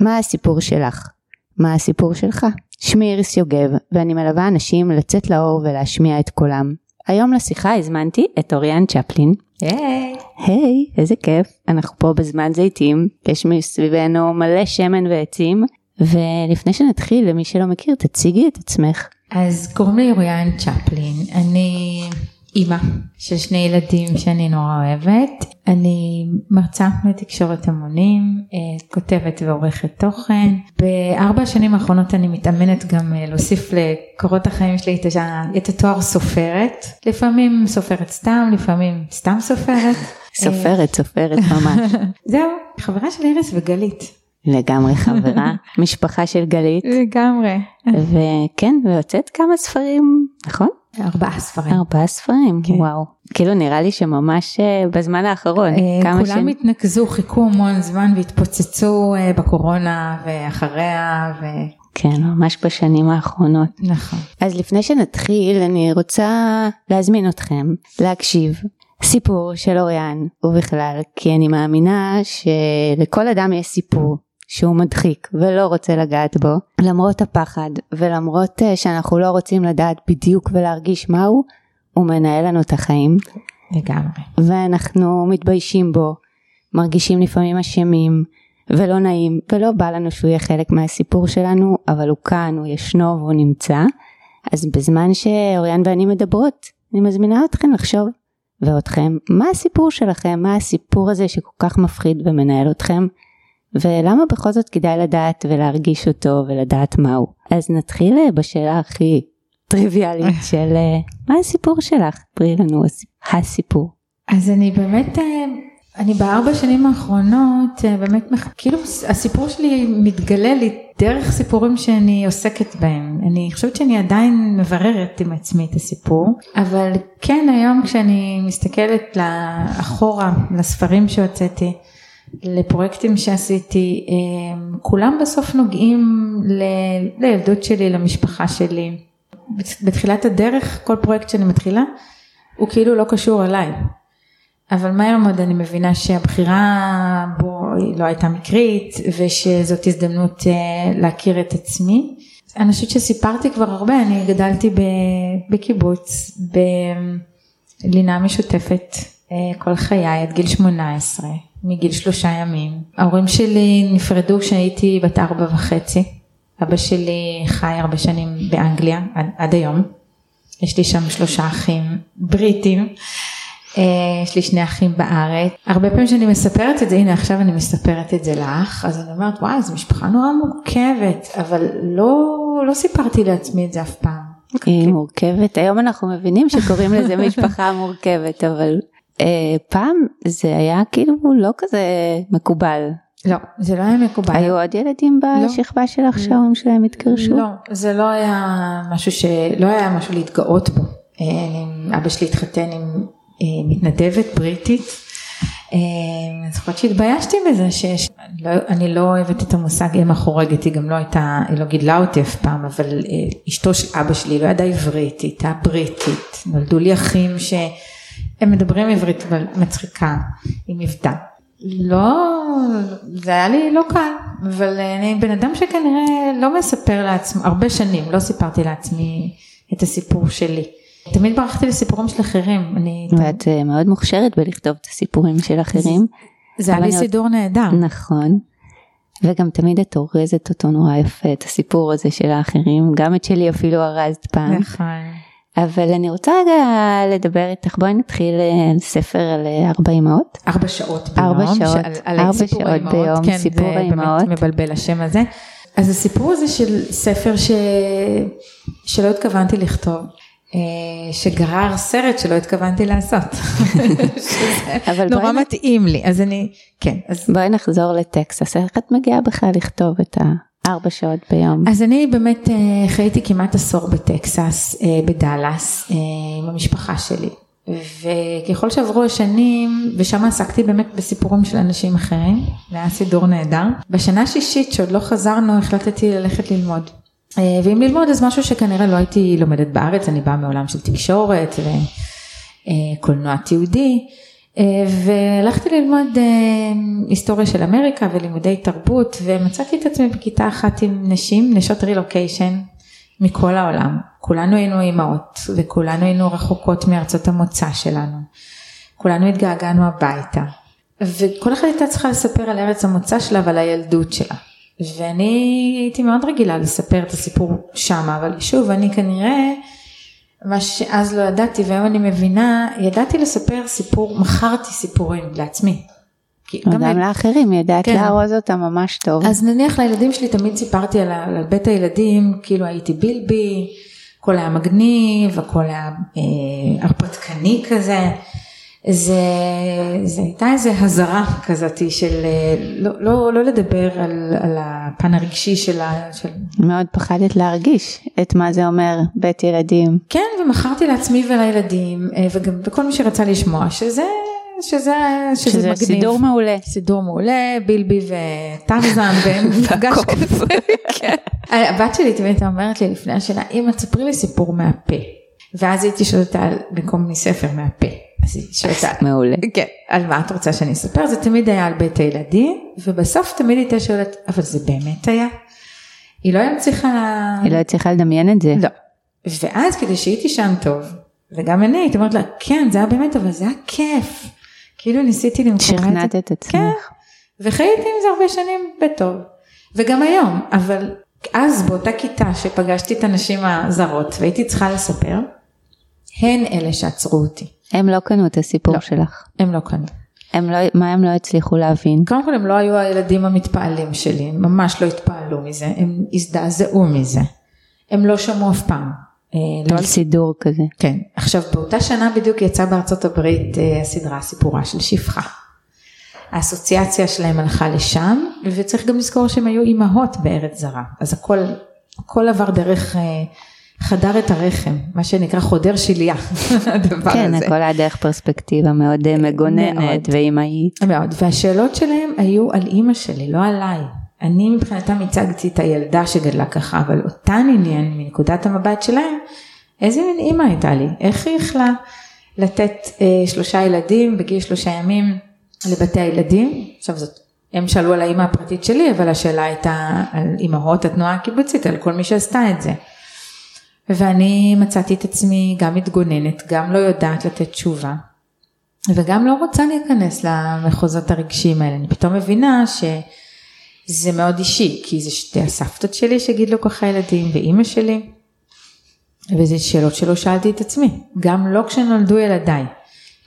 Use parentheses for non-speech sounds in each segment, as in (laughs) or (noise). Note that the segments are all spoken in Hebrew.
מה הסיפור שלך? מה הסיפור שלך? שמי איריס יוגב, ואני מלווה אנשים לצאת לאור ולהשמיע את קולם. היום לשיחה הזמנתי את אוריאן צ'פלין. היי. היי, איזה כיף. אנחנו פה בזמן זיתים, יש מסביבנו מלא שמן ועצים, ולפני שנתחיל, למי שלא מכיר, תציגי את עצמך. אז קוראים לי אוריאן צ'פלין, אני אימא של שני ילדים שאני נורא אוהבת, אני מרצה בתקשורת המונים, אה, כותבת ועורכת תוכן, בארבע השנים האחרונות אני מתאמנת גם אה, להוסיף לקורות החיים שלי את, התואר סופרת, לפעמים סופרת סתם, לפעמים סתם סופרת. סופרת, סופרת ממש. (laughs) זהו, חברה של איריס וגלית. לגמרי חברה, (laughs) משפחה של גלית. לגמרי. וכן, והוצאת כמה ספרים, נכון? ארבעה ספרים. ארבעה ספרים, כן. וואו. כאילו נראה לי שממש אה, בזמן האחרון, אה, כמה כולם ש... התנקזו, חיכו המון זמן והתפוצצו אה, בקורונה ואחריה ו... כן, ממש בשנים האחרונות. נכון. אז לפני שנתחיל, אני רוצה להזמין אתכם להקשיב סיפור של אוריאן ובכלל, כי אני מאמינה שלכל אדם יש סיפור. שהוא מדחיק ולא רוצה לגעת בו, למרות הפחד ולמרות אה, שאנחנו לא רוצים לדעת בדיוק ולהרגיש מהו, הוא מנהל לנו את החיים. לגמרי. ואנחנו מתביישים בו, מרגישים לפעמים אשמים ולא נעים ולא בא לנו שהוא יהיה חלק מהסיפור שלנו, אבל הוא כאן, הוא ישנו והוא נמצא. אז בזמן שאוריאן ואני מדברות, אני מזמינה אתכם לחשוב, ואתכם, מה הסיפור שלכם, מה הסיפור הזה שכל כך מפחיד ומנהל אתכם, ולמה בכל זאת כדאי לדעת ולהרגיש אותו ולדעת מהו. אז נתחיל אה, בשאלה הכי טריוויאלית (laughs) של אה, מה הסיפור שלך? פרי לנו הסיפור. אז אני באמת, אה, אני בארבע שנים האחרונות באמת, כאילו הסיפור שלי מתגלה לי דרך סיפורים שאני עוסקת בהם. אני חושבת שאני עדיין מבררת עם עצמי את הסיפור, אבל כן היום כשאני מסתכלת לאחורה, לספרים שהוצאתי, לפרויקטים שעשיתי, כולם בסוף נוגעים ל... לילדות שלי, למשפחה שלי. בתחילת הדרך, כל פרויקט שאני מתחילה, הוא כאילו לא קשור אליי. אבל מהר מאוד אני מבינה שהבחירה בו לא הייתה מקרית, ושזאת הזדמנות אה, להכיר את עצמי. אני חושבת שסיפרתי כבר הרבה, אני גדלתי בקיבוץ, בלינה משותפת אה, כל חיי עד גיל 18. מגיל שלושה ימים. ההורים שלי נפרדו כשהייתי בת ארבע וחצי. אבא שלי חי הרבה שנים באנגליה עד, עד היום. יש לי שם שלושה אחים בריטים. אה, יש לי שני אחים בארץ. הרבה פעמים כשאני מספרת את זה, הנה עכשיו אני מספרת את זה לך, אז אני אומרת וואי זו משפחה נורא מורכבת, אבל לא, לא סיפרתי לעצמי את זה אף פעם. היא מורכבת, היום אנחנו מבינים שקוראים לזה משפחה מורכבת, אבל פעם זה היה כאילו לא כזה מקובל. לא, זה לא היה מקובל. היו עוד ילדים לא. בשכבה לא. שלך שההורים שלהם התגרשו? לא, זה לא היה משהו ש... לא היה משהו להתגאות בו. אה, אבא שלי התחתן עם אה, מתנדבת בריטית. אה, אני זוכרת שהתביישתי בזה שיש, לא, אני לא אוהבת את המושג אם החורגת, היא גם לא הייתה, היא לא גידלה אותי אף פעם, אבל אשתו של אבא שלי לא ידעה עברית, היא הייתה בריטית, נולדו לי אחים ש... הם מדברים עברית מצחיקה עם מבטא. לא, זה היה לי לא קל, אבל אני בן אדם שכנראה לא מספר לעצמו, הרבה שנים לא סיפרתי לעצמי את הסיפור שלי. תמיד ברחתי לסיפורים של אחרים. אני... ואת אה, מאוד מוכשרת בלכתוב את הסיפורים של אחרים. זה היה לי סידור נהדר. נכון. וגם תמיד את אורזת אותו נורא יפה, את הסיפור הזה של האחרים, גם את שלי אפילו ארזת פעם. נכון. אבל אני רוצה רגע לדבר איתך, בואי נתחיל אה, ספר על אה, ארבע אמהות. ארבע שעות ביום. ארבע שעות, על, ארבע שעות האימהות. ביום, כן, סיפור האמהות. זה באמת מבלבל השם הזה. אז הסיפור הזה של ספר ש... שלא התכוונתי לכתוב. אה, שגרר סרט שלא התכוונתי לעשות. (laughs) אבל נורא. מתאים לי, אז אני, כן. אז... בואי נחזור לטקסס, איך את מגיעה בכלל לכתוב את ה... ארבע שעות ביום. אז אני באמת אה, חייתי כמעט עשור בטקסס, אה, בדאלאס, אה, עם המשפחה שלי. וככל שעברו השנים, ושם עסקתי באמת בסיפורים של אנשים אחרים, זה היה סידור נהדר. בשנה השישית שעוד לא חזרנו, החלטתי ללכת ללמוד. ואם ללמוד אז משהו שכנראה לא הייתי לומדת בארץ, אני באה מעולם של תקשורת וקולנוע תיעודי. והלכתי ללמוד היסטוריה של אמריקה ולימודי תרבות ומצאתי את עצמי בכיתה אחת עם נשים, נשות רילוקיישן מכל העולם. כולנו היינו אימהות וכולנו היינו רחוקות מארצות המוצא שלנו. כולנו התגעגענו הביתה. וכל אחת הייתה צריכה לספר על ארץ המוצא שלה ועל הילדות שלה. ואני הייתי מאוד רגילה לספר את הסיפור שמה, אבל שוב, אני כנראה, מה שאז לא ידעתי והיום אני מבינה, ידעתי לספר סיפור, מכרתי סיפורים לעצמי. גם, גם לאחרים, ידעת כן. לארוז אותם ממש טוב. אז נניח לילדים שלי תמיד סיפרתי על, על בית הילדים, כאילו הייתי בילבי, הכל היה מגניב, הכל היה אה, הרפתקני כזה. זה, זה הייתה איזה הזרה כזאתי של לא, לא, לא לדבר על, על הפן הרגשי של ה... של... מאוד פחדת להרגיש את מה זה אומר בית ילדים. כן ומכרתי לעצמי ולילדים אה, וגם וכל מי שרצה לשמוע שזה שזה, שזה, שזה מגניב. סידור מעולה. סידור מעולה, בילבי וטרזן (laughs) ומפגש כזה. כן. הבת שלי תמיד הייתה אומרת לי לפני השנה, אמא תספרי לי סיפור מהפה. ואז הייתי שואלת אותה במקום מספר מהפה. היא שואלת, (laughs) מעולה. כן, על מה את רוצה שאני אספר? זה תמיד היה על בית הילדים, ובסוף תמיד הייתה שואלת, אבל זה באמת היה? היא לא הצליחה... היא לא הצליחה לדמיין את זה. לא. ואז כדי שהיא תישן טוב, וגם אני הייתי אומרת לה, כן, זה היה באמת, אבל זה היה כיף. כאילו ניסיתי למכור את זה. שכנעת את עצמך. כן, וחייתי עם זה הרבה שנים בטוב. וגם היום, אבל אז באותה כיתה שפגשתי את הנשים הזרות והייתי צריכה לספר, הן אלה שעצרו אותי. הם לא קנו את הסיפור לא, שלך. הם לא קנו. הם לא, מה הם לא הצליחו להבין? קודם כל הם לא היו הילדים המתפעלים שלי, הם ממש לא התפעלו מזה, הם הזדעזעו מזה. הם לא שמעו אף פעם. אה, לא על סידור כזה. כן. עכשיו באותה שנה בדיוק יצאה בארצות הברית אה, הסדרה סיפורה של שפחה. האסוציאציה שלהם הלכה לשם וצריך גם לזכור שהם היו אימהות בארץ זרה אז הכל הכל עבר דרך אה, חדר את הרחם, מה שנקרא חודר שליה, (laughs) הדבר כן, הזה. הכל היה דרך פרספקטיבה מאוד אה, מגוננת ואימהית. מאוד, והשאלות שלהם היו על אימא שלי, לא עליי. אני מבחינתם הצגתי את הילדה שגדלה ככה, אבל אותן עניין מנקודת המבט שלהם, איזה מין אימא הייתה לי, איך היא יכלה לתת אה, שלושה ילדים בגיל שלושה ימים לבתי הילדים, עכשיו זאת, הם שאלו על האימא הפרטית שלי, אבל השאלה הייתה על אימהות התנועה הקיבוצית, על כל מי שעשתה את זה. ואני מצאתי את עצמי גם מתגוננת, גם לא יודעת לתת תשובה, וגם לא רוצה להיכנס למחוזות הרגשיים האלה. אני פתאום מבינה שזה מאוד אישי, כי זה שתי הסבתות שלי שגידלו ככה ילדים, ואימא שלי, וזה שאלות שלא שאלתי את עצמי, גם לא כשנולדו ילדיי.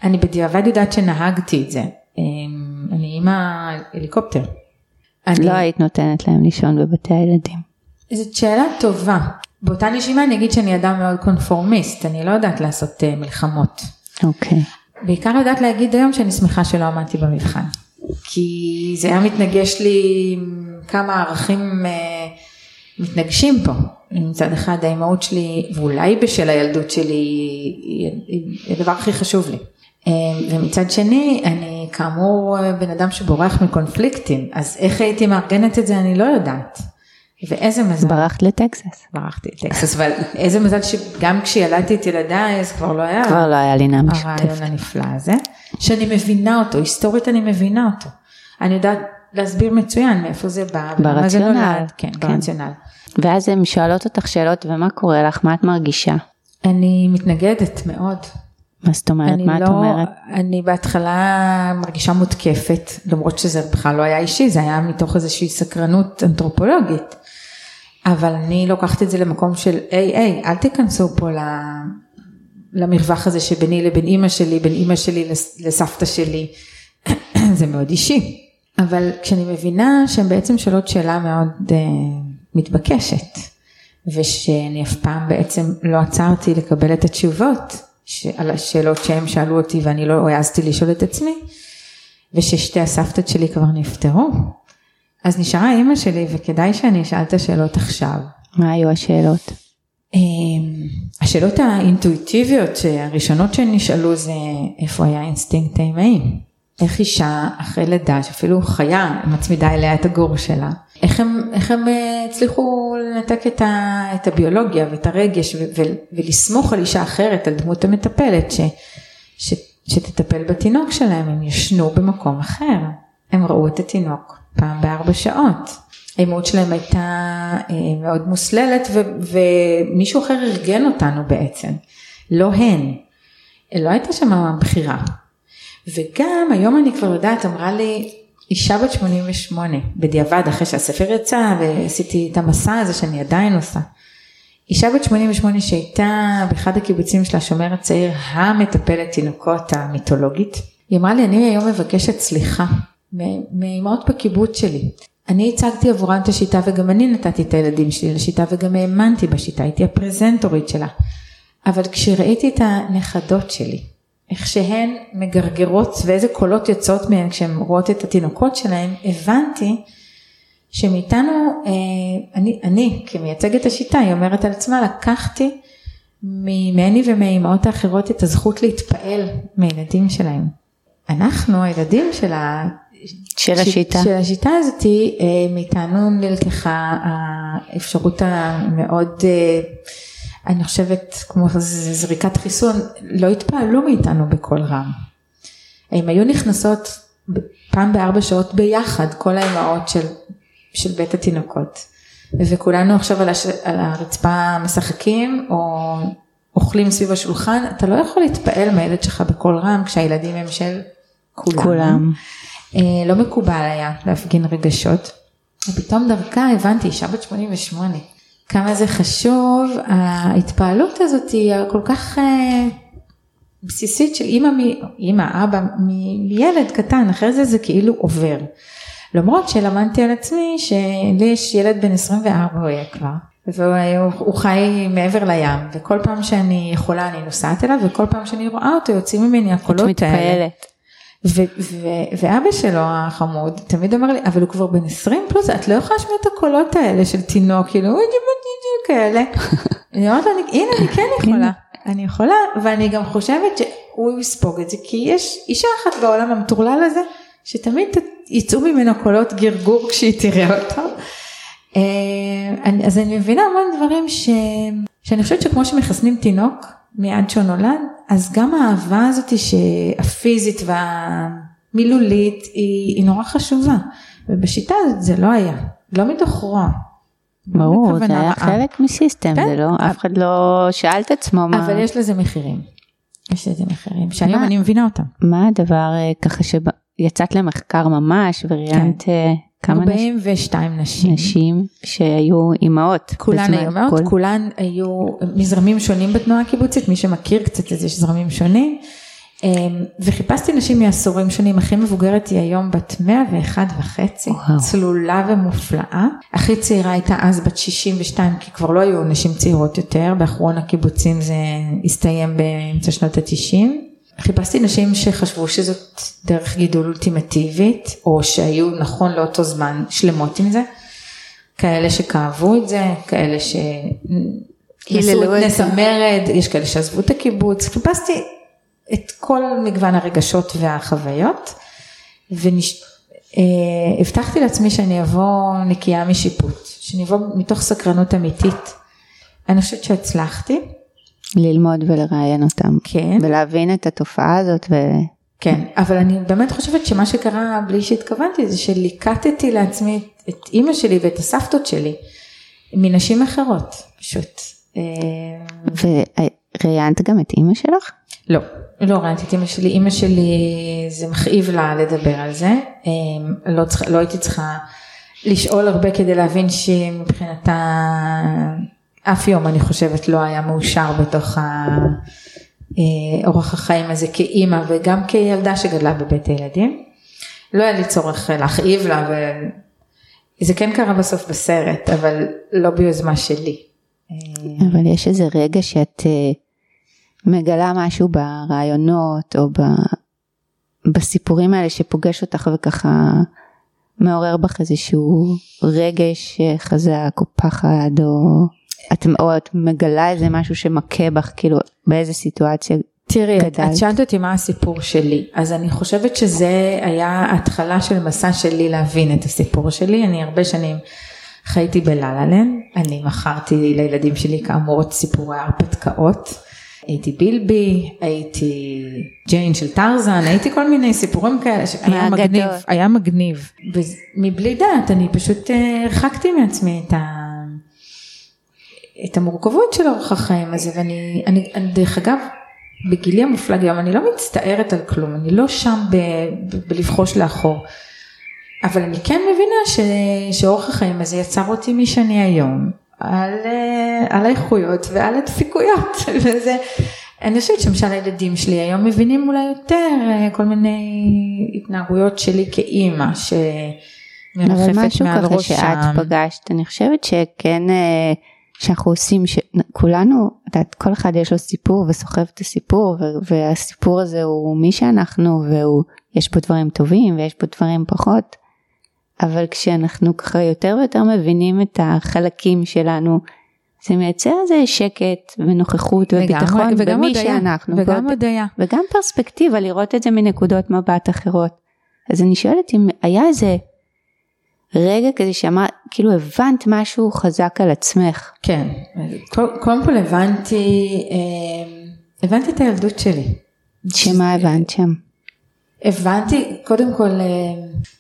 אני בדיעבד יודעת שנהגתי את זה. אמ, אני אימא הליקופטר. אני... לא היית נותנת להם לישון בבתי הילדים. זאת שאלה טובה. באותה נשימה אני אגיד שאני אדם מאוד קונפורמיסט, אני לא יודעת לעשות uh, מלחמות. אוקיי. Okay. בעיקר יודעת להגיד היום שאני שמחה שלא עמדתי במבחן. כי זה היה מתנגש לי כמה ערכים uh, מתנגשים פה. מצד אחד האימהות שלי, ואולי בשל הילדות שלי, היא הדבר הכי חשוב לי. Uh, ומצד שני, אני כאמור בן אדם שבורח מקונפליקטים, אז איך הייתי מארגנת את זה אני לא יודעת. ואיזה מזל. ברחת לטקסס. ברחתי לטקסס, אבל איזה מזל שגם כשילדתי את ילדיי אז כבר לא היה. כבר לא היה לינה משותפת. הרעיון הנפלא הזה, שאני מבינה אותו, היסטורית אני מבינה אותו. אני יודעת להסביר מצוין מאיפה זה בא. ברציונל. כן, כן, ברציונל. ואז הן שואלות אותך שאלות ומה קורה לך, מה את מרגישה? אני מתנגדת מאוד. מה זאת אומרת? מה לא, את אומרת? אני בהתחלה מרגישה מותקפת, למרות שזה בכלל לא היה אישי, זה היה מתוך איזושהי סקרנות אנתרופולוגית. אבל אני לוקחת את זה למקום של היי היי אל תיכנסו פה למרווח הזה שביני לבין אימא שלי, בין אימא שלי לסבתא שלי, (clears throat) זה מאוד אישי. אבל כשאני מבינה שהן בעצם שואלות שאלה מאוד uh, מתבקשת, ושאני אף פעם בעצם לא עצרתי לקבל את התשובות על השאלות שהם שאלו אותי ואני לא העזתי לשאול את עצמי, וששתי הסבתות שלי כבר נפטרו, אז נשארה אימא שלי וכדאי שאני אשאל את השאלות עכשיו. מה היו השאלות? אמ, השאלות האינטואיטיביות הראשונות שנשאלו זה איפה היה אינסטינקט האימהי? איך אישה אחרי לידה שאפילו חיה מצמידה אליה את הגור שלה, איך הם, איך הם אה, הצליחו לנתק את, ה, את הביולוגיה ואת הרגש ו, ו, ולסמוך על אישה אחרת, על דמות המטפלת ש, ש, שתטפל בתינוק שלהם, הם ישנו במקום אחר. הם ראו את התינוק פעם בארבע שעות. האימהות שלהם הייתה אה, מאוד מוסללת ו, ומישהו אחר ארגן אותנו בעצם, לא הן. לא הייתה שם בחירה. וגם היום אני כבר יודעת, אמרה לי אישה בת 88, בדיעבד אחרי שהספר יצא ועשיתי את המסע הזה שאני עדיין עושה. אישה בת 88 שהייתה באחד הקיבוצים של השומר הצעיר המטפלת תינוקות המיתולוגית, היא אמרה לי אני היום מבקשת סליחה מאמהות בקיבוץ שלי. אני הצגתי עבורן את השיטה וגם אני נתתי את הילדים שלי לשיטה וגם האמנתי בשיטה, הייתי הפרזנטורית שלה. אבל כשראיתי את הנכדות שלי, איך שהן מגרגרות ואיזה קולות יוצאות מהן כשהן רואות את התינוקות שלהן, הבנתי שמאיתנו, אה, אני, אני כמייצגת השיטה, היא אומרת על עצמה, לקחתי ממני ומהאימהות האחרות את הזכות להתפעל מהילדים שלהם. אנחנו, הילדים של. של השיטה, של השיטה הזאת, אה, מאיתנו נלקחה האפשרות המאוד אה, אני חושבת כמו זריקת חיסון, לא התפעלו מאיתנו בקול רם. הן היו נכנסות פעם בארבע שעות ביחד, כל האימהות של, של בית התינוקות. וכולנו עכשיו על, הש... על הרצפה משחקים או אוכלים סביב השולחן, אתה לא יכול להתפעל מהילד שלך בקול רם כשהילדים הם של כולם. כולם. אה, לא מקובל היה להפגין רגשות. ופתאום דרכה הבנתי, אישה בת 88. כמה זה חשוב, ההתפעלות הזאת היא כל כך אה, בסיסית של אימא, אימא, אבא, מילד קטן, אחרי זה זה כאילו עובר. למרות שלמדתי על עצמי שלי יש ילד בן 24 הוא יהיה כבר, והוא חי מעבר לים, וכל פעם שאני יכולה אני נוסעת אליו, וכל פעם שאני רואה אותו יוצאים ממני הקולות האלה. ו- ו- ואבא שלו החמוד תמיד אמר לי אבל הוא כבר בן 20 פלוס את לא יכולה לשמוע את הקולות האלה של תינוק כאילו כאלה. (laughs) אני אומרת לו הנה אני כן יכולה אני יכולה ואני גם חושבת שהוא יספוג את זה כי יש אישה אחת בעולם המטורלל הזה שתמיד יצאו ממנו קולות גרגור כשהיא תראה אותו. אה, אז אני מבינה המון דברים ש... שאני חושבת שכמו שמחסנים תינוק מיד שהוא נולד, אז גם האהבה הזאת שהפיזית והמילולית היא, היא נורא חשובה. ובשיטה הזאת זה לא היה, לא מתוך רוע. ברור, זה היה רעה. חלק מסיסטם, כן? זה לא, אף אחד לא שאל את עצמו מה... אבל יש לזה מחירים. יש לזה מחירים, שהיום אני מבינה אותם. מה הדבר אה, ככה שיצאת למחקר ממש וראיינת כן. כמה 42 נשים. נשים שהיו אימהות. כולן היו אימהות, כל... כולן היו מזרמים שונים בתנועה הקיבוצית, מי שמכיר קצת אז יש זרמים שונים. אמ, וחיפשתי נשים מעשורים שונים, הכי מבוגרת היא היום בת 101 וחצי, וואו. צלולה ומופלאה. הכי צעירה הייתה אז בת 62, כי כבר לא היו נשים צעירות יותר, באחרון הקיבוצים זה הסתיים באמצע שנות ה-90. חיפשתי נשים שחשבו שזאת דרך גידול אולטימטיבית, או שהיו נכון לאותו זמן שלמות עם זה, כאלה שכאבו את זה, כאלה שנשאו את נס המרד, יש כאלה שעזבו את הקיבוץ, חיפשתי את כל מגוון הרגשות והחוויות, והבטחתי לעצמי שאני אבוא נקייה משיפוט, שאני אבוא מתוך סקרנות אמיתית. אני חושבת שהצלחתי. ללמוד ולראיין אותם. כן. ולהבין את התופעה הזאת ו... כן, אבל אני באמת חושבת שמה שקרה בלי שהתכוונתי זה שליקטתי לעצמי את אימא שלי ואת הסבתות שלי מנשים אחרות, פשוט. אה, וראיינת גם את אימא שלך? לא, לא ראיינתי את אימא שלי, אימא שלי זה מכאיב לה לדבר על זה, אה, לא, צריך, לא הייתי צריכה לשאול הרבה כדי להבין שמבחינתה אף יום אני חושבת לא היה מאושר בתוך האורח החיים הזה כאימא וגם כילדה שגדלה בבית הילדים. לא היה לי צורך להכאיב לה וזה כן קרה בסוף בסרט אבל לא ביוזמה שלי. אבל יש איזה רגע שאת אה, מגלה משהו ברעיונות או בסיפורים האלה שפוגש אותך וככה מעורר בך איזשהו רגש חזק או פחד או את, או את מגלה איזה משהו שמכה בך, כאילו באיזה סיטואציה תראי, גדלת. את שאלת אותי מה הסיפור שלי, אז אני חושבת שזה היה התחלה של מסע שלי להבין את הסיפור שלי, אני הרבה שנים חייתי בלה-לה-לנד, אני מכרתי לילדים שלי כאמור את סיפורי ההרפתקאות, הייתי בילבי, הייתי ג'יין של טרזן, הייתי כל מיני סיפורים כאלה, היה מגניב, היה מגניב. ומבלי דעת אני פשוט אה, הרחקתי מעצמי את, ה... את המורכבות של אורח החיים הזה, ואני, אני, אני, דרך אגב, בגילי המופלג היום אני לא מצטערת על כלום, אני לא שם ב, ב, בלבחוש לאחור. אבל אני כן מבינה ש, שאורח החיים הזה יצר אותי מי שאני היום, על, אה, על האיכויות ועל הדפיקויות. (laughs) וזה, אני חושבת למשל הילדים שלי היום מבינים אולי יותר אה, כל מיני התנהגויות שלי כאימא ראשם. אבל משהו ככה שאת פגשת, אני חושבת שכן אה, שאנחנו עושים, כולנו, את יודעת, כל אחד יש לו סיפור וסוחב את הסיפור והסיפור הזה הוא מי שאנחנו ויש בו דברים טובים ויש בו דברים פחות. אבל כשאנחנו ככה יותר ויותר מבינים את החלקים שלנו, זה מייצר איזה שקט ונוכחות וביטחון וגם במי הודיה, שאנחנו. וגם הודיה. וגם פרספקטיבה, לראות את זה מנקודות מבט אחרות. אז אני שואלת אם היה איזה רגע כזה שאמר, כאילו הבנת משהו חזק על עצמך. כן, קודם כל הבנתי, אה, הבנתי את הילדות שלי. שמה הבנת שם? הבנתי קודם כל אה,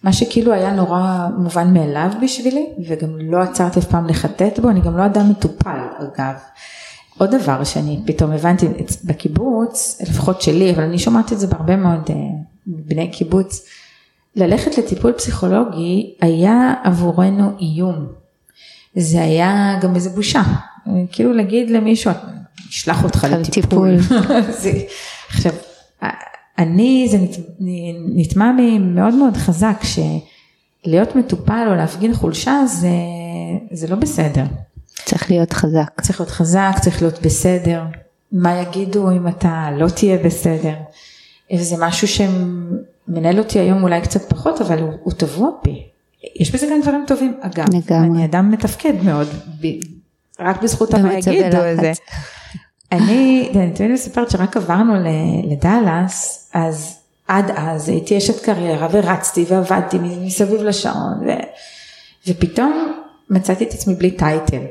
מה שכאילו היה נורא מובן מאליו בשבילי וגם לא עצרתי אף פעם לחטט בו, אני גם לא אדם מטופל אגב. עוד דבר שאני פתאום הבנתי בקיבוץ, לפחות שלי, אבל אני שומעת את זה בהרבה מאוד אה, בני קיבוץ, ללכת לטיפול פסיכולוגי היה עבורנו איום. זה היה גם איזה בושה, כאילו להגיד למישהו, אשלח אותך לטיפול. (laughs) עכשיו, אני, זה נטמע לי מאוד מאוד חזק, שלהיות מטופל או להפגין חולשה זה, זה לא בסדר. צריך להיות חזק. צריך להיות חזק, צריך להיות בסדר. מה יגידו אם אתה לא תהיה בסדר? זה משהו שמנהל אותי היום אולי קצת פחות, אבל הוא, הוא טבוע בי. יש בזה גם דברים טובים. אגב, לגמרי. אני אדם מתפקד מאוד, ב, רק בזכות מה יגידו זה. אני, אני תמיד מספרת שרק עברנו לדאלאס, אז עד אז הייתי אשת קריירה ורצתי ועבדתי מסביב לשעון, ו, ופתאום מצאתי את עצמי בלי טייטל.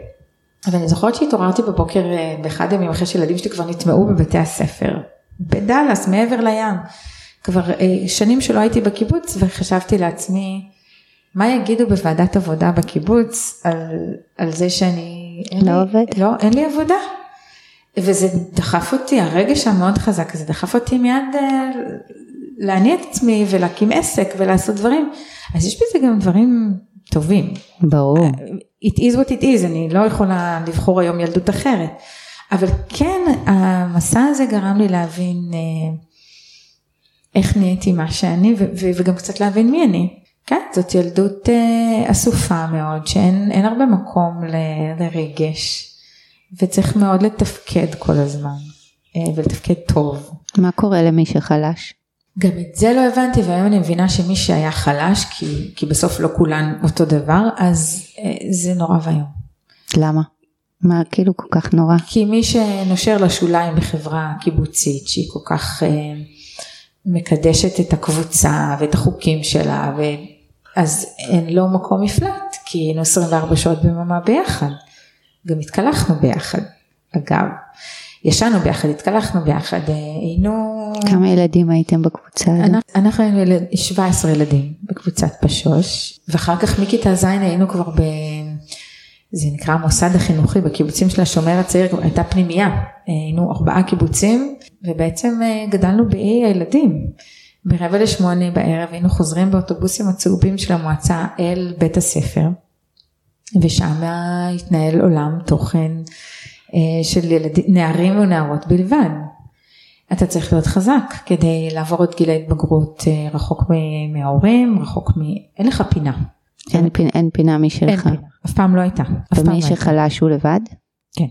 ואני זוכרת שהתעוררתי בבוקר אה, באחד הימים אחרי שילדים שלי כבר נטמעו בבתי הספר, בדאלאס, מעבר לים. כבר אה, שנים שלא הייתי בקיבוץ וחשבתי לעצמי, מה יגידו בוועדת עבודה בקיבוץ על, על זה שאני... לא עובד? לא, אין לי עבודה. וזה דחף אותי, הרגש המאוד חזק הזה דחף אותי מיד אה, להניע את עצמי ולהקים עסק ולעשות דברים. אז יש בזה גם דברים טובים. ברור. It is what it is, אני לא יכולה לבחור היום ילדות אחרת. אבל כן, המסע הזה גרם לי להבין אה, איך נהייתי מה שאני וגם קצת להבין מי אני. כן, זאת ילדות אה, אסופה מאוד, שאין הרבה מקום לרגש. וצריך מאוד לתפקד כל הזמן, אה, ולתפקד טוב. מה קורה למי שחלש? גם את זה לא הבנתי והיום אני מבינה שמי שהיה חלש, כי, כי בסוף לא כולן אותו דבר, אז אה, זה נורא ואיום. למה? מה כאילו כל כך נורא? כי מי שנושר לשוליים בחברה קיבוצית שהיא כל כך אה, מקדשת את הקבוצה ואת החוקים שלה, ו... אז אין לו מקום מפלט, כי היינו 24 שעות ביממה ביחד. גם התקלחנו ביחד, אגב. ישנו ביחד, התקלחנו ביחד, אה, היינו... כמה ילדים הייתם בקבוצה הזאת? אנחנו היינו ילד, 17 ילדים בקבוצת פשוש, ואחר כך מכיתה ז' היינו כבר ב... זה נקרא המוסד החינוכי, בקיבוצים של השומר הצעיר הייתה פנימייה, היינו ארבעה קיבוצים, ובעצם אה, גדלנו באי הילדים. ברבע לשמונה בערב היינו חוזרים באוטובוסים הצהובים של המועצה אל בית הספר. ושם התנהל עולם תוכן אה, של ילדים, נערים ונערות בלבד. אתה צריך להיות חזק כדי לעבור את גיל ההתבגרות אה, רחוק מההורים, רחוק מ... אין לך פינה. אין, פינה, אין פינה משלך. אין פינה, אף פעם לא הייתה. ומי לא שחלש הוא לבד? כן,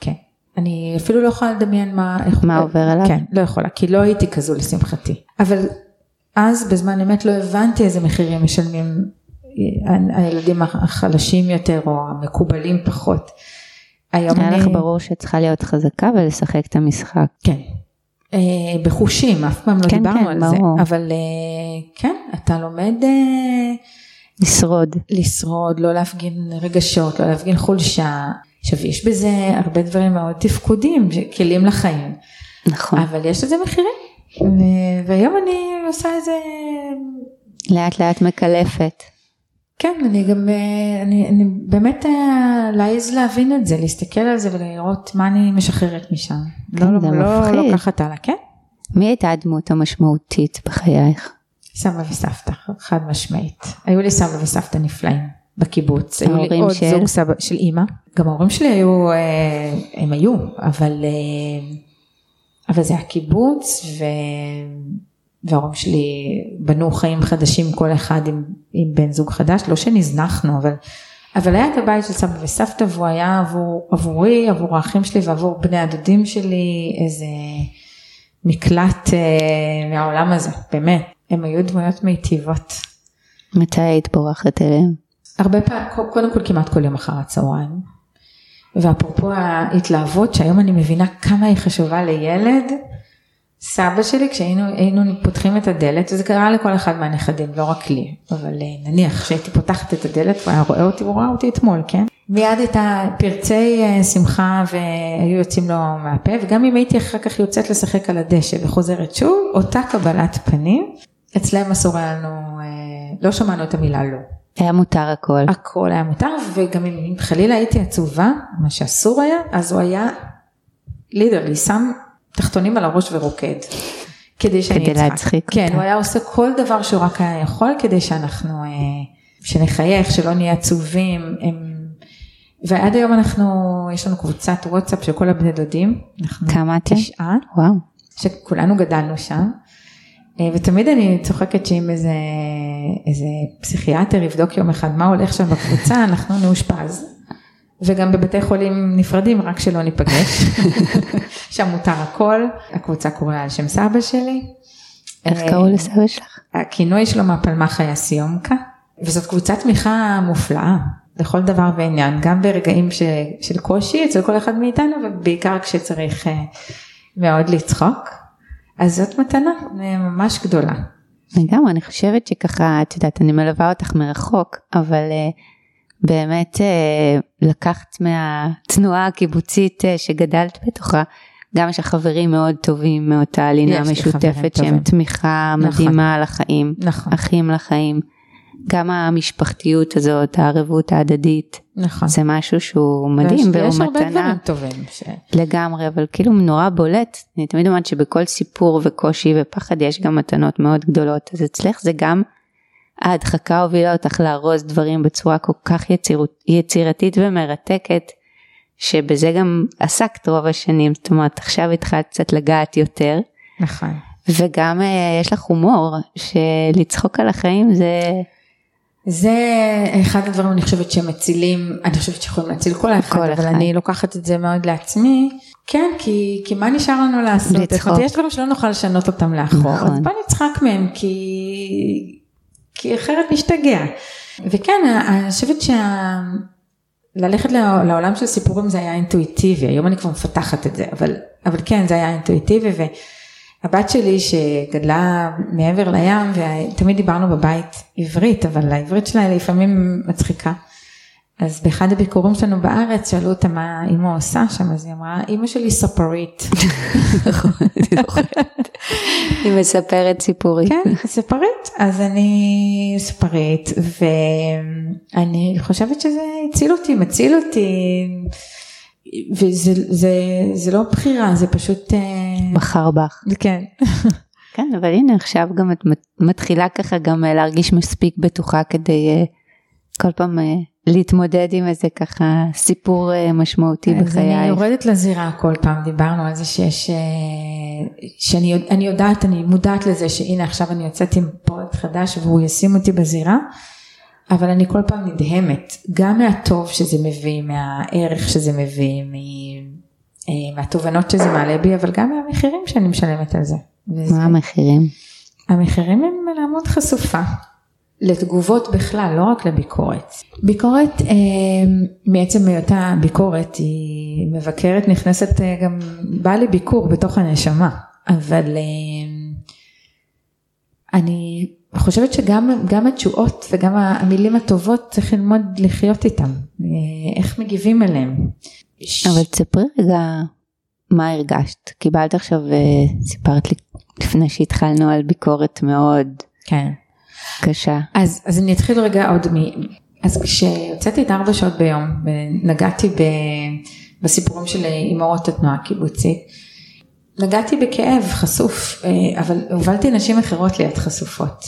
כן. אני אפילו לא יכולה לדמיין מה... מה עובר עליו? כן, לא יכולה, כי לא הייתי כזו לשמחתי. אבל אז בזמן אמת לא הבנתי איזה מחירים משלמים הילדים החלשים יותר או המקובלים פחות. היום היה אני... לך ברור שצריכה להיות חזקה ולשחק את המשחק. כן. אה, בחושים, אף פעם לא כן, דיברנו כן, על ברור. זה, אבל אה, כן, אתה לומד... אה, לשרוד. לשרוד, לא להפגין רגשות, לא להפגין חולשה. עכשיו יש בזה הרבה דברים מאוד תפקודיים, כלים לחיים, נכון. אבל יש לזה מחירים, ו- והיום אני עושה את זה, לאט לאט מקלפת. כן, אני גם, אה, אני, אני באמת אה, להעז להבין את זה, להסתכל על זה ולראות מה אני משחררת משם. כן, לא, זה לא, מפחיד. לא לוקחת הלאה, כן? מי הייתה הדמות המשמעותית בחייך? סבא וסבתא, חד משמעית. היו לי סבא וסבתא נפלאים בקיבוץ. ההורים עוד של? זוג סבא, של אימא. גם ההורים שלי היו, אה, הם היו, אבל, אה, אבל זה הקיבוץ, ו... וההורים שלי בנו חיים חדשים כל אחד עם, עם בן זוג חדש, לא שנזנחנו, אבל, אבל היה את הבית של סבא וסבתא והוא היה עבור, עבורי, עבור האחים שלי ועבור בני הדודים שלי איזה מקלט אה, מהעולם הזה, באמת. הם היו דמויות מיטיבות. מתי היית בורחת אליהם? הרבה פעמים, קודם כל כמעט כל יום אחר הצהריים. ואפרופו ההתלהבות שהיום אני מבינה כמה היא חשובה לילד, סבא שלי כשהיינו היינו פותחים את הדלת, וזה קרה לכל אחד מהנכדים, לא רק לי, אבל אה, נניח שהייתי פותחת את הדלת והוא היה רואה אותי, הוא ראה אותי אתמול, כן? מיד את הפרצי אה, שמחה והיו יוצאים לו מהפה, וגם אם הייתי אחר כך יוצאת לשחק על הדשא וחוזרת שוב, אותה קבלת פנים, אצלם אסור היה לנו, אה, לא שמענו את המילה לא. היה מותר הכל. הכל היה מותר, וגם אם חלילה הייתי עצובה, מה שאסור היה, אז הוא היה לידרלי שם תחתונים על הראש ורוקד. כדי שאני כדי אצחק. להצחיק כן, אותה. הוא היה עושה כל דבר שהוא רק היה יכול כדי שאנחנו, אה, שנחייך, שלא נהיה עצובים. הם... ועד היום אנחנו, יש לנו קבוצת וואטסאפ של כל הבני דודים. אנחנו כמה אתם? תשעה, וואו. שכולנו גדלנו שם. אה, ותמיד אני צוחקת שאם איזה, איזה פסיכיאטר יבדוק יום אחד מה הולך שם בקבוצה, (laughs) אנחנו נאושפז. וגם בבתי חולים נפרדים, רק שלא ניפגש. (laughs) שם מותר הכל. הקבוצה קוראה על שם סבא שלי. איך אה, קראו לסבא שלך? הכינוי שלו מהפלמ"ח היה סיומקה, וזאת קבוצת תמיכה מופלאה לכל דבר ועניין, גם ברגעים ש, של קושי אצל כל אחד מאיתנו, ובעיקר כשצריך אה, מאוד לצחוק. אז זאת מתנה אה, ממש גדולה. לגמרי, אני חושבת שככה, את יודעת, אני מלווה אותך מרחוק, אבל uh, באמת uh, לקחת מהתנועה הקיבוצית uh, שגדלת בתוכה, גם יש לך חברים מאוד טובים מאותה לינה משותפת טובים. שהם תמיכה נכון. מדהימה לחיים, נכון, אחים לחיים. גם המשפחתיות הזאת, הערבות ההדדית, נכון. זה משהו שהוא מדהים והוא יש הרבה מתנה דברים טובים. ש... לגמרי, אבל כאילו נורא בולט, אני תמיד אומרת שבכל סיפור וקושי ופחד יש גם מתנות מאוד גדולות, אז אצלך זה גם ההדחקה הובילה אותך לארוז דברים בצורה כל כך יצירות, יצירתית ומרתקת, שבזה גם עסקת רוב השנים, זאת אומרת עכשיו התחלת קצת לגעת יותר, נכון. וגם אה, יש לך הומור, שלצחוק על החיים זה, זה אחד הדברים אני חושבת שמצילים, אני חושבת שיכולים להציל כל אחד, כל אבל אחד. אני לוקחת את זה מאוד לעצמי. כן, כי, כי מה נשאר לנו לעשות? לצחוק. אומרת, יש דברים שלא נוכל לשנות אותם לאחור, נכון. אז בוא נצחק מהם, כי, כי אחרת נשתגע. וכן, אני חושבת שה... ללכת לעו- לעולם של סיפורים זה היה אינטואיטיבי, היום אני כבר מפתחת את זה, אבל, אבל כן, זה היה אינטואיטיבי, והבת שלי שגדלה מעבר לים, ותמיד דיברנו בבית עברית, אבל העברית שלה לפעמים מצחיקה. אז באחד הביקורים שלנו בארץ שאלו אותה מה אימא עושה שם, אז היא אמרה, אימא שלי ספרית. היא מספרת סיפורים. כן, ספרית. אז אני ספרית, ואני חושבת שזה הציל אותי, מציל אותי, וזה זה, זה לא בחירה, זה פשוט... אה, בחר בך. כן. (laughs) כן, אבל הנה עכשיו גם את מת- מתחילה ככה גם אה, להרגיש מספיק בטוחה כדי אה, כל פעם אה, להתמודד עם איזה ככה סיפור אה, משמעותי אז אני בחיי. יורדת לזירה כל פעם, דיברנו על זה שיש, אה, שאני אני יודעת, אני מודעת לזה שהנה עכשיו אני יוצאת עם פרויקט חדש והוא ישים אותי בזירה, אבל אני כל פעם נדהמת, גם מהטוב שזה מביא, מהערך שזה מביא, אה, מהתובנות שזה מעלה בי, אבל גם מהמחירים שאני משלמת על זה. מה המחירים? המחירים הם לעמוד חשופה. לתגובות בכלל, לא רק לביקורת. ביקורת, אה, מעצם היותה ביקורת, היא מבקרת, נכנסת אה, גם, באה לביקור בתוך הנשמה, אבל אני חושבת שגם גם התשואות וגם המילים הטובות צריך ללמוד לחיות איתם, אה, איך מגיבים אליהם. אבל תספרי רגע מה הרגשת. קיבלת עכשיו, אה, סיפרת לי לפני שהתחלנו על ביקורת מאוד כן. קשה. אז, אז אני אתחיל רגע עוד מ... אז כשיוצאתי את ארבע שעות ביום ונגעתי ב... בסיפורים של אימהות התנועה הקיבוצית, נגעתי בכאב חשוף, אה, אבל הובלתי נשים אחרות להיות חשופות.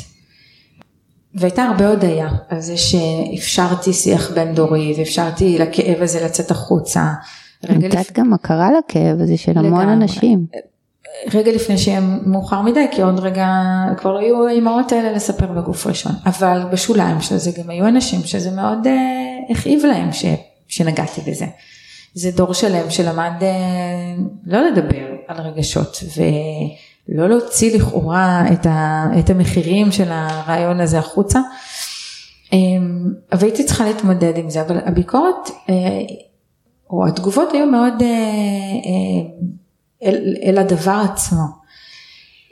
והייתה הרבה הודיה על זה שאפשרתי שיח בין דורי ואפשרתי לכאב הזה לצאת החוצה. נתת גם הכרה לכאב הזה של המון לגמרי. אנשים. רגע לפני שיהיה מאוחר מדי, כי עוד רגע כבר לא יהיו האימהות האלה לספר בגוף ראשון, אבל בשוליים של זה גם היו אנשים שזה מאוד אה, הכאיב להם ש, שנגעתי בזה. זה דור שלם שלמד אה, לא לדבר על רגשות ולא להוציא לכאורה את, ה, את המחירים של הרעיון הזה החוצה. אה, והייתי צריכה להתמודד עם זה, אבל הביקורת אה, או התגובות היו מאוד אה, אה, אל, אל הדבר עצמו.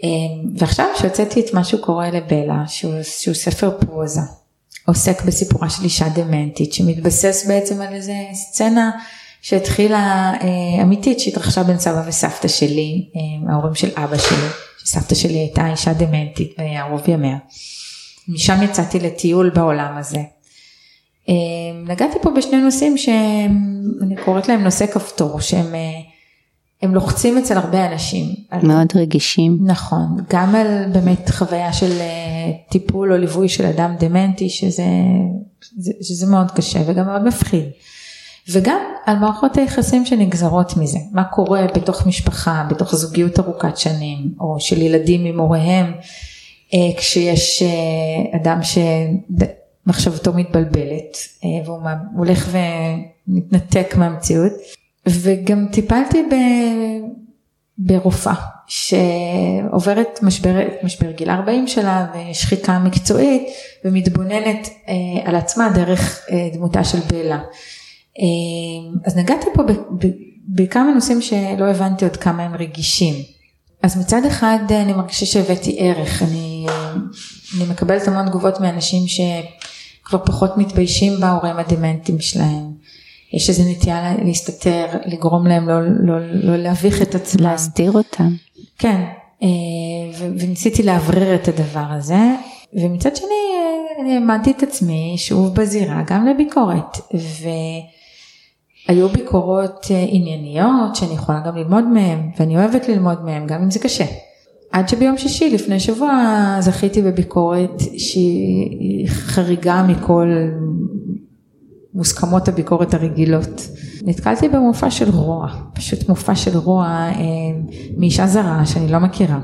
אמ, ועכשיו שהוצאתי את מה שקורה לבלה, שהוא, שהוא ספר פרוזה, עוסק בסיפורה של אישה דמנטית, שמתבסס בעצם על איזה סצנה שהתחילה אה, אמיתית שהתרחשה בין סבא וסבתא שלי, אה, ההורים של אבא שלי, שסבתא שלי הייתה אישה דמנטית בערוב ימיה. משם יצאתי לטיול בעולם הזה. אה, נגעתי פה בשני נושאים שאני קוראת להם נושא כפתור, שהם אה, הם לוחצים אצל הרבה אנשים. על- מאוד רגישים. נכון, גם על באמת חוויה של אה, טיפול או ליווי של אדם דמנטי, שזה, שזה, שזה מאוד קשה וגם מאוד מפחיד. וגם על מערכות היחסים שנגזרות מזה, מה קורה בתוך משפחה, בתוך זוגיות ארוכת שנים, או של ילדים עם הוריהם, אה, כשיש אה, אדם שמחשבתו מתבלבלת, אה, והוא הולך ומתנתק מהמציאות. וגם טיפלתי ב... ברופאה שעוברת משבר, משבר גיל 40 שלה ושחיקה מקצועית ומתבוננת אה, על עצמה דרך אה, דמותה של בלה. אה, אז נגעתי פה בכמה נושאים שלא הבנתי עוד כמה הם רגישים. אז מצד אחד אני מרגישה שהבאתי ערך, אני, אה, אני מקבלת המון תגובות מאנשים שכבר פחות מתביישים בהורים הדמנטיים שלהם. יש איזו נטייה להסתתר, לגרום להם לא, לא, לא להביך את עצמם. להסתיר אותם. כן, ו- וניסיתי לאוורר את הדבר הזה, ומצד שני אה, אני העמדתי את עצמי שוב בזירה גם לביקורת, והיו ביקורות אה, ענייניות שאני יכולה גם ללמוד מהן, ואני אוהבת ללמוד מהן גם אם זה קשה. עד שביום שישי לפני שבוע זכיתי בביקורת שהיא חריגה מכל מוסכמות הביקורת הרגילות. נתקלתי במופע של רוע, פשוט מופע של רוע אה, מאישה זרה שאני לא מכירה,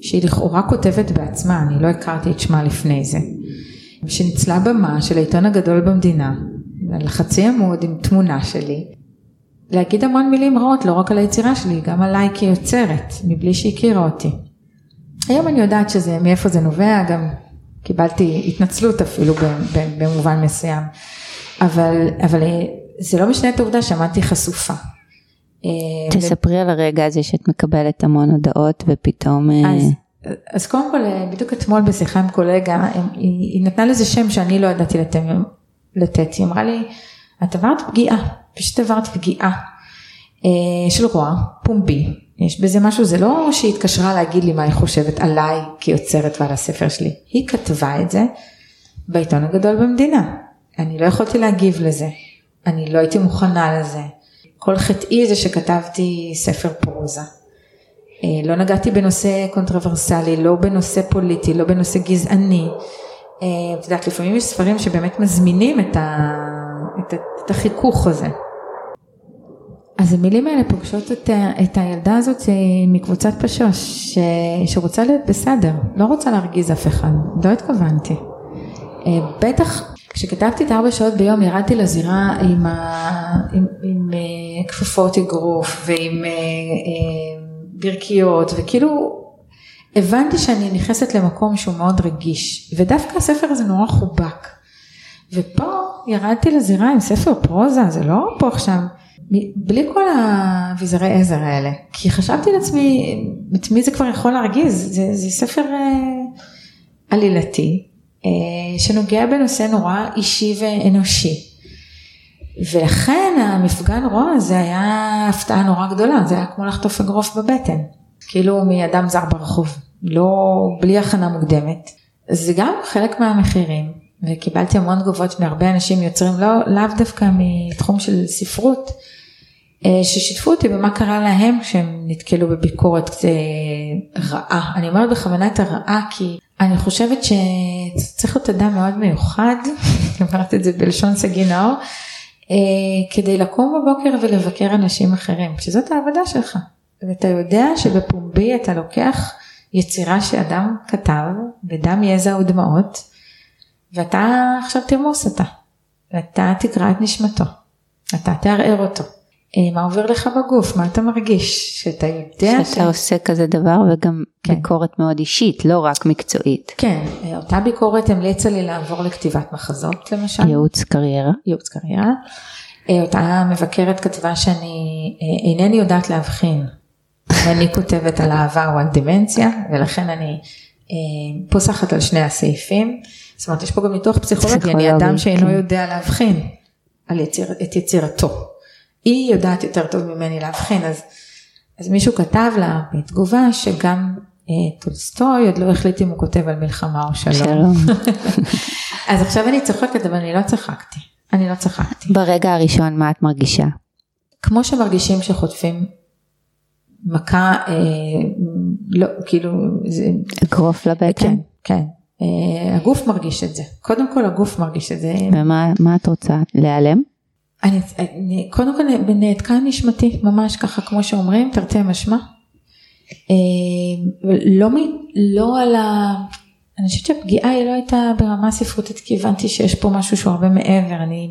שהיא לכאורה כותבת בעצמה, אני לא הכרתי את שמה לפני זה, שניצלה במה של העיתון הגדול במדינה, על חצי עמוד עם תמונה שלי, להגיד המון מילים רעות, לא רק על היצירה שלי, גם עליי כיוצרת, מבלי שהכירה אותי. היום אני יודעת שזה, מאיפה זה נובע, גם קיבלתי התנצלות אפילו במובן מסוים. אבל, אבל אה, זה לא משנה את העובדה שעמדתי חשופה. אה, תספרי על הרגע הזה שאת מקבלת המון הודעות ופתאום... אה, אז, אז קודם כל, בדיוק אתמול בשיחה עם קולגה, היא, היא נתנה לזה שם שאני לא ידעתי לתת, לתת. היא אמרה לי, את עברת פגיעה, פשוט עברת פגיעה אה, של רוע, פומבי. יש בזה משהו, זה לא שהיא התקשרה להגיד לי מה היא חושבת עליי כיוצרת ועל הספר שלי. היא כתבה את זה בעיתון הגדול במדינה. אני לא יכולתי להגיב לזה, אני לא הייתי מוכנה לזה. כל חטאי זה שכתבתי ספר פרוזה. אה, לא נגעתי בנושא קונטרוברסלי, לא בנושא פוליטי, לא בנושא גזעני. אה, את יודעת, לפעמים יש ספרים שבאמת מזמינים את, ה... את. את החיכוך הזה. אז המילים האלה פוגשות את. את הילדה הזאת אה, מקבוצת פשוש, ש... שרוצה להיות בסדר, לא רוצה להרגיז אף אחד, לא התכוונתי. בטח כשכתבתי את ארבע שעות ביום ירדתי לזירה עם, ה... עם, עם כפפות אגרוף ועם ברכיות וכאילו הבנתי שאני נכנסת למקום שהוא מאוד רגיש ודווקא הספר הזה נורא חובק. ופה ירדתי לזירה עם ספר פרוזה זה לא פה עכשיו בלי כל האביזרי עזר האלה. כי חשבתי לעצמי את מי זה כבר יכול להרגיז? זה, זה ספר uh, עלילתי שנוגע בנושא נורא אישי ואנושי. ולכן המפגן רוע הזה היה הפתעה נורא גדולה, זה היה כמו לחטוף אגרוף בבטן, כאילו מאדם זר ברחוב, לא, בלי הכנה מוקדמת. זה גם חלק מהמחירים, וקיבלתי המון תגובות מהרבה אנשים יוצרים, לא, לאו דווקא מתחום של ספרות, אה, ששיתפו אותי במה קרה להם כשהם נתקלו בביקורת אה, רעה. אני אומרת בכוונה את הרעה כי אני חושבת שצריך להיות אדם מאוד מיוחד, (laughs) אני אומרת את זה בלשון סגי נאור, אה, כדי לקום בבוקר ולבקר אנשים אחרים, שזאת העבודה שלך. ואתה יודע שבפומבי אתה לוקח יצירה שאדם כתב בדם יזע ודמעות, ואתה עכשיו תרמוס אותה, ואתה תקרא את נשמתו, אתה תערער אותו. אה, מה עובר לך בגוף, מה אתה מרגיש, שאתה יודע שאתה ש... עושה כזה דבר וגם כן. ביקורת מאוד אישית, לא רק מקצועית. כן, אה, אותה ביקורת המליצה לי לעבור לכתיבת מחזות למשל. ייעוץ קריירה. ייעוץ קריירה. אה, אותה מבקרת כתבה שאני אינני יודעת להבחין. אני כותבת על אהבה או על דמנציה, ולכן אני פוסחת על שני הסעיפים. זאת אומרת, יש פה גם ניתוח פסיכולוגי, אני אדם שאינו כן. יודע להבחין על יציר, את יצירתו. היא יודעת יותר טוב ממני להבחין, אז, אז מישהו כתב לה בתגובה שגם אה, טולסטוי עוד לא החליט אם הוא כותב על מלחמה או שלום. שלום. (laughs) אז עכשיו אני צוחקת, אבל אני לא צחקתי. אני לא צחקתי. ברגע הראשון מה את מרגישה? כמו שמרגישים שחוטפים מכה, אה, לא, כאילו, זה... אגרוף לבטן? כן, כן. אה, הגוף מרגיש את זה. קודם כל הגוף מרגיש את זה. ומה את רוצה? להיעלם? אני, אני קודם כל נעתקה נשמתי, ממש ככה כמו שאומרים, תרתי משמע. אה, לא, לא על ה... אני חושבת שהפגיעה היא לא הייתה ברמה ספרותית כי הבנתי שיש פה משהו שהוא הרבה מעבר. אני,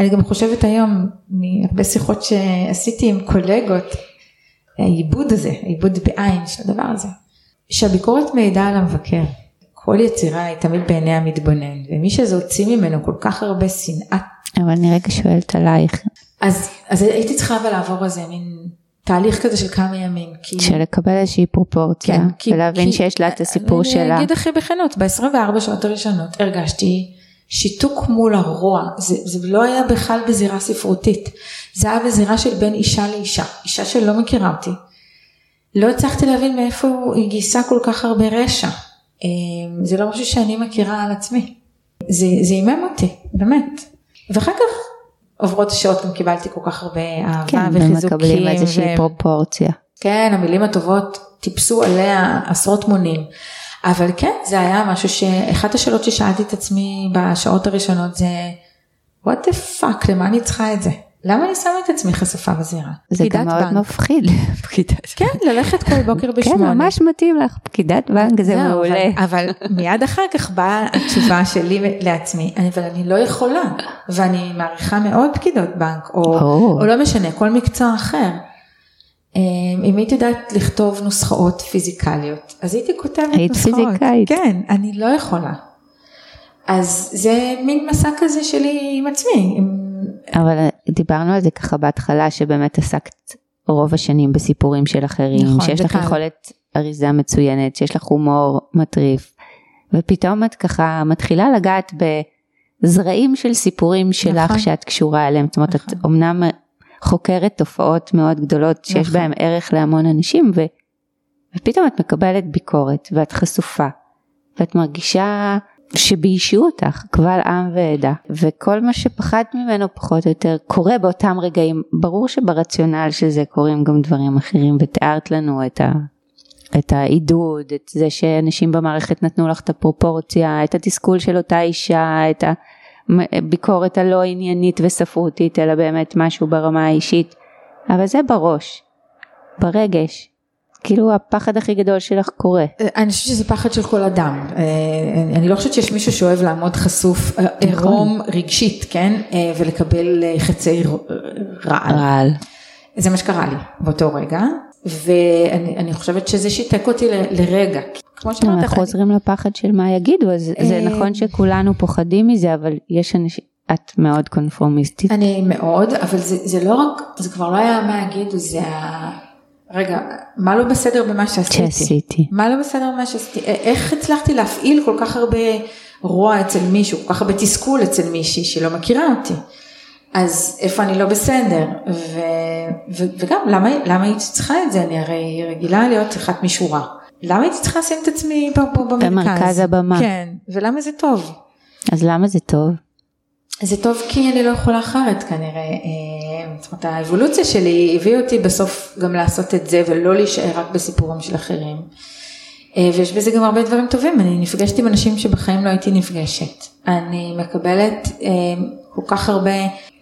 אני גם חושבת היום, מהרבה שיחות שעשיתי עם קולגות, העיבוד הזה, העיבוד בעין של הדבר הזה, שהביקורת מעידה על המבקר. כל יצירה היא תמיד בעיני המתבונן, ומי שזה הוציא ממנו כל כך הרבה שנאה אבל אני רגע שואלת עלייך. אז, אז הייתי צריכה אבל לעבור איזה מין תהליך כזה של כמה ימים. כי... של לקבל איזושהי פרופורציה, כן, כי, ולהבין כי, שיש לה את הסיפור אני שלה. אני אגיד הכי בכנות, ב-24 שעות הראשונות הרגשתי שיתוק מול הרוע, זה, זה לא היה בכלל בזירה ספרותית, זה היה בזירה של בין אישה לאישה, אישה שלא מכירה אותי. לא הצלחתי להבין מאיפה היא גייסה כל כך הרבה רשע. אמ, זה לא משהו שאני מכירה על עצמי. זה, זה אימם אותי, באמת. ואחר כך עוברות השעות גם קיבלתי כל כך הרבה אהבה כן, וחיזוקים. כן, ומקבלים איזושהי ו... פרופורציה. כן, המילים הטובות טיפסו עליה עשרות מונים. אבל כן, זה היה משהו שאחת השאלות ששאלתי את עצמי בשעות הראשונות זה, what the fuck, למה אני צריכה את זה? למה אני שמה את עצמי חשופה בזירה? זה גם מאוד בנק. מפחיד. (laughs) כן, ללכת כל בוקר (laughs) כן, בשמונה. כן, ממש מתאים לך, פקידת בנק זה מעולה. אבל, אבל מיד אחר כך באה התשובה שלי לעצמי, אבל אני לא יכולה, ואני מעריכה מאוד פקידות בנק, או, או. או לא משנה, כל מקצוע אחר. אמ, אם הייתי יודעת לכתוב נוסחאות פיזיקליות, אז הייתי כותבת היית נוסחאות. היית פיזיקאית. כן, אני לא יכולה. אז זה מין מסע כזה שלי עם עצמי, עם אבל דיברנו על זה ככה בהתחלה שבאמת עסקת רוב השנים בסיפורים של אחרים, נכון, שיש לך יכולת אריזה מצוינת, שיש לך הומור מטריף, ופתאום את ככה מתחילה לגעת בזרעים של סיפורים שלך נכון. שאת קשורה אליהם, זאת אומרת נכון. את אמנם חוקרת תופעות מאוד גדולות שיש נכון. בהן ערך להמון אנשים ו, ופתאום את מקבלת ביקורת ואת חשופה ואת מרגישה שביישו אותך קבל עם ועדה וכל מה שפחדת ממנו פחות או יותר קורה באותם רגעים ברור שברציונל של זה קורים גם דברים אחרים ותיארת לנו את, ה, את העידוד את זה שאנשים במערכת נתנו לך את הפרופורציה את התסכול של אותה אישה את הביקורת הלא עניינית וספרותית אלא באמת משהו ברמה האישית אבל זה בראש ברגש כאילו הפחד הכי גדול שלך קורה. אה, אני חושבת שזה פחד של כל אדם. אה, אני לא חושבת שיש מישהו שאוהב לעמוד חשוף, אה, נכון. עירום רגשית, כן? ולקבל חצי רעל. רעל. זה מה שקרה לי באותו רגע, ואני חושבת שזה שיתק אותי לרגע. כמו שאמרת. אנחנו חוזרים לפחד של מה יגידו, אז זה נכון שכולנו פוחדים מזה, אבל יש אנשים... את מאוד קונפורמיסטית. אני מאוד, אבל זה, זה לא רק, זה כבר לא היה מה יגידו, זה ה... רגע, מה לא בסדר במה שעשיתי? שעשיתי. מה לא בסדר במה שעשיתי? איך הצלחתי להפעיל כל כך הרבה רוע אצל מישהו, כל כך הרבה תסכול אצל מישהי שלא מכירה אותי? אז איפה אני לא בסדר, ו, ו, וגם למה, למה הייתי צריכה את זה, אני הרי רגילה להיות אחת משורה, למה הייתי צריכה לשים את עצמי פה, פה במרכז, במרכז הבמה, כן, ולמה זה טוב, אז למה זה טוב? זה טוב כי אני לא יכולה אחרת כנראה, אה, זאת אומרת האבולוציה שלי הביאה אותי בסוף גם לעשות את זה ולא להישאר רק בסיפורים של אחרים. אה, ויש בזה גם הרבה דברים טובים, אני נפגשת עם אנשים שבחיים לא הייתי נפגשת. אני מקבלת אה, כל כך הרבה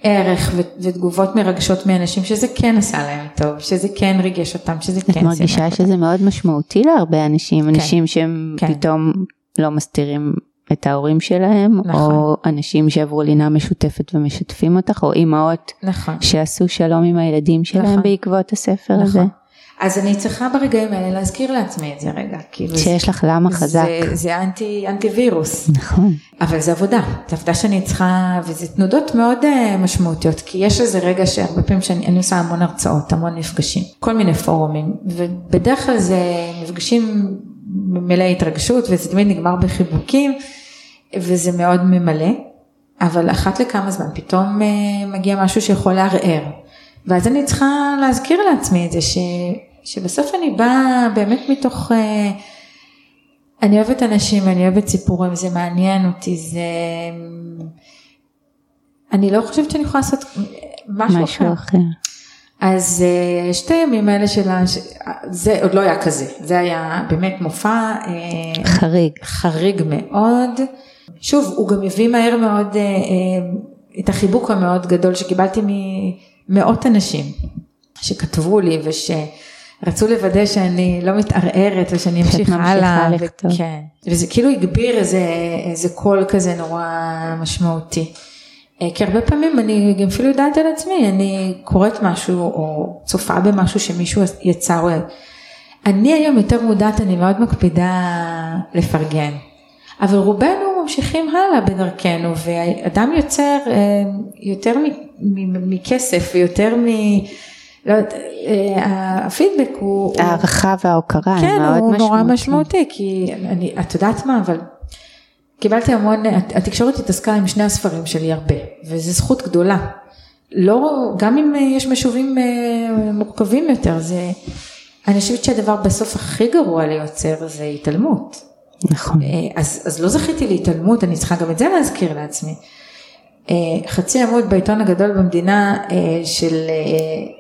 ערך ותגובות מרגשות מאנשים שזה כן עשה להם טוב, שזה כן ריגש אותם, שזה כן... את מרגישה שזה מאוד משמעותי להרבה אנשים, כן. אנשים שהם כן. פתאום לא מסתירים את ההורים שלהם, נכון. או אנשים שעברו לינה משותפת ומשתפים אותך, או אימהות נכון. שעשו שלום עם הילדים שלהם נכון. בעקבות הספר הזה. אז אני צריכה ברגעים האלה להזכיר לעצמי את זה רגע, כאילו שיש לך למה חזק. זה, זה אנטי, אנטי וירוס, נכון. אבל זה עבודה, זה עבודה שאני צריכה, וזה תנודות מאוד uh, משמעותיות, כי יש איזה רגע שהרבה פעמים שאני אני עושה המון הרצאות, המון מפגשים, כל מיני פורומים, ובדרך כלל זה מפגשים מלאי התרגשות, וזה תמיד נגמר בחיבוקים, וזה מאוד ממלא, אבל אחת לכמה זמן פתאום uh, מגיע משהו שיכול לערער, ואז אני צריכה להזכיר לעצמי את זה, ש, שבסוף אני באה באמת מתוך... Uh, אני אוהבת אנשים, אני אוהבת סיפורים, זה מעניין אותי, זה... אני לא חושבת שאני יכולה לעשות משהו, משהו אחר. אחר. אז אה, שתי הימים האלה של ה... זה עוד לא היה כזה, זה היה באמת מופע אה, חריג. חריג מאוד. שוב, הוא גם הביא מהר מאוד אה, אה, את החיבוק המאוד גדול שקיבלתי ממאות אנשים שכתבו לי ושרצו לוודא שאני לא מתערערת ושאני אמשיך הלאה. ו-. כן. וזה כאילו הגביר איזה, איזה קול כזה נורא משמעותי. אה, כי הרבה פעמים אני גם אפילו יודעת על עצמי, אני קוראת משהו או צופה במשהו שמישהו יצר. אני היום יותר מודעת, אני מאוד מקפידה לפרגן. אבל רובנו ממשיכים הלאה בדרכנו, ואדם יוצר אה, יותר מ- מ- מכסף ויותר מ... לא יודעת, אה, הפידבק הוא... הערכה וההוקרה כן, מאוד הוא נורא. משמעותי, כי אני, את יודעת מה, אבל קיבלתי המון, התקשורת התעסקה עם שני הספרים שלי הרבה, וזו זכות גדולה. לא, גם אם אה, יש משובים אה, מורכבים יותר, זה, אני חושבת שהדבר בסוף הכי גרוע ליוצר זה התעלמות. נכון. אז, אז לא זכיתי להתעלמות, אני צריכה גם את זה להזכיר לעצמי. אה, חצי עמוד בעיתון הגדול במדינה אה, של אה,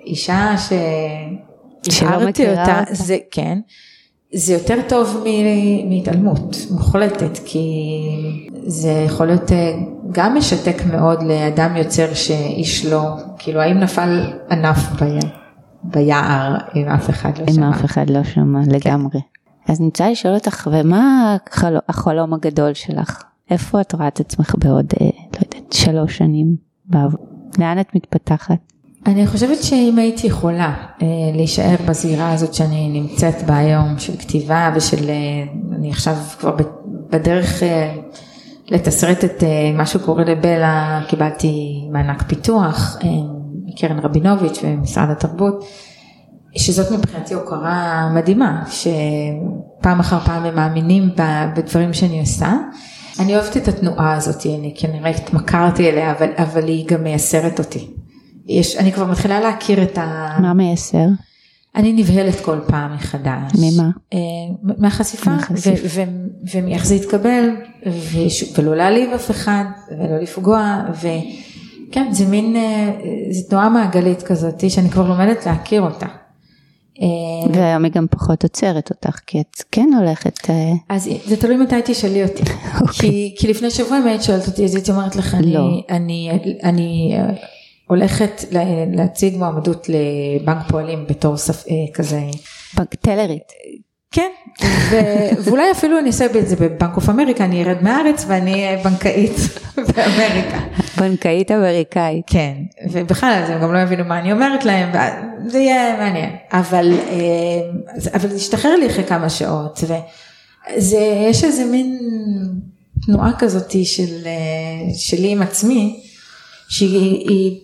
אישה שלא שהבהרתי מכירה אותה. זה כן, זה יותר טוב מהתעלמות מוחלטת, כי זה יכול להיות גם משתק מאוד לאדם יוצר שאיש לא, כאילו האם נפל ענף ב- ביער אם אף אחד לא אם שמע. אף אחד לא שמע לגמרי. אז אני רוצה לשאול אותך, ומה החל- החלום הגדול שלך? איפה את רואה את עצמך בעוד, אה, לא יודעת, שלוש שנים? לאן את מתפתחת? אני חושבת שאם הייתי יכולה אה, להישאר בזירה הזאת שאני נמצאת בה היום של כתיבה ושל, אה, אני עכשיו כבר בדרך אה, לתסרט את אה, מה שקורה לבלה, קיבלתי מענק פיתוח אה, מקרן רבינוביץ' ומשרד התרבות, שזאת מבחינתי הוקרה מדהימה, שפעם אחר פעם הם מאמינים בדברים שאני עושה. אני אוהבת את התנועה הזאת, אני כנראה התמכרתי אליה, אבל, אבל היא גם מייסרת אותי. יש, אני כבר מתחילה להכיר את ה... מה מייסר? אני נבהלת כל פעם מחדש. ממה? אה, מהחשיפה, ומאיך זה יתקבל, ולא להעליב אף אחד, ולא לפגוע, וכן, זה מין, אה, זו תנועה מעגלית כזאת, שאני כבר לומדת להכיר אותה. אה, והיום היא גם פחות עוצרת אותך, כי את כן הולכת, אה, אז זה תלוי מתי תשאלי אותי. (laughs) כי, כי לפני שבוע אם היית שואלת אותי אז הייתי אומרת לך, אני, לא. אני, אני אה, הולכת לה- להציג מועמדות לבנק פועלים בתור ספ... כזה, טלרית. כן, ו- (laughs) ואולי אפילו אני אעשה את זה בבנק אוף אמריקה, אני ארד מהארץ ואני אהיה בנקאית (laughs) באמריקה. בנקאית אמריקאית. כן, ובכלל אז הם גם לא יבינו מה אני אומרת להם, וזה יהיה מעניין, אבל, אה, אבל זה השתחרר לי אחרי כמה שעות, ויש איזה מין תנועה כזאת של, אה, שלי עם עצמי, שהיא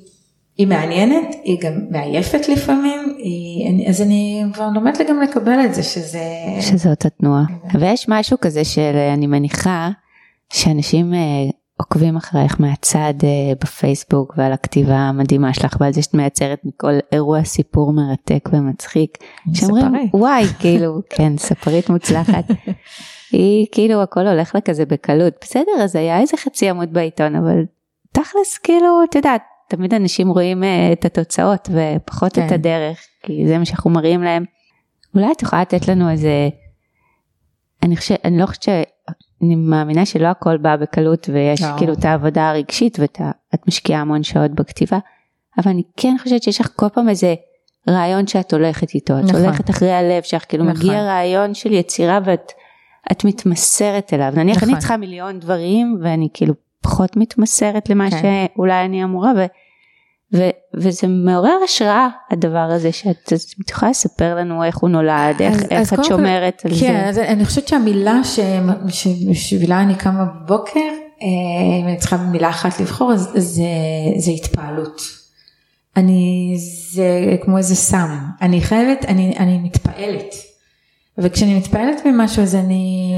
היא, מעניינת, היא גם מעייפת לפעמים, היא, אני- אז אני כבר לומדת גם לקבל את זה, שזה, שזאת התנועה. ויש משהו כזה של, אה, אני מניחה, שאנשים אה, עוקבים אחרייך מהצד אה, בפייסבוק ועל הכתיבה המדהימה שלך ועל זה שאת מייצרת מכל אירוע סיפור מרתק ומצחיק. שאומרים ספרית. וואי כאילו (laughs) כן ספרית מוצלחת. היא כאילו הכל הולך לה כזה בקלות בסדר אז היה איזה חצי עמוד בעיתון אבל תכלס כאילו את יודעת תמיד אנשים רואים אה, את התוצאות ופחות כן. את הדרך כי זה מה שאנחנו מראים להם. אולי את יכולה לתת לנו איזה אני חושבת אני לא חושבת ש... אני מאמינה שלא הכל בא בקלות ויש לא. כאילו את העבודה הרגשית ואת משקיעה המון שעות בכתיבה אבל אני כן חושבת שיש לך כל פעם איזה רעיון שאת הולכת איתו את נכון. הולכת אחרי הלב שלך כאילו נכון. מגיע רעיון של יצירה ואת את מתמסרת אליו נניח נכון. אני צריכה מיליון דברים ואני כאילו פחות מתמסרת למה כן. שאולי אני אמורה ו, ו, וזה מעורר השראה הדבר הזה שאת את יכולה לספר לנו איך הוא נולד איך, אז- איך אז את קודם כל- שומרת על כן, זה. אז אני חושבת שהמילה שבשבילה אני קמה בבוקר, אה, אם אני צריכה במילה אחת לבחור, אז זה, זה התפעלות. אני, זה כמו איזה סם. אני חייבת, אני, אני מתפעלת. וכשאני מתפעלת ממשהו אז אני,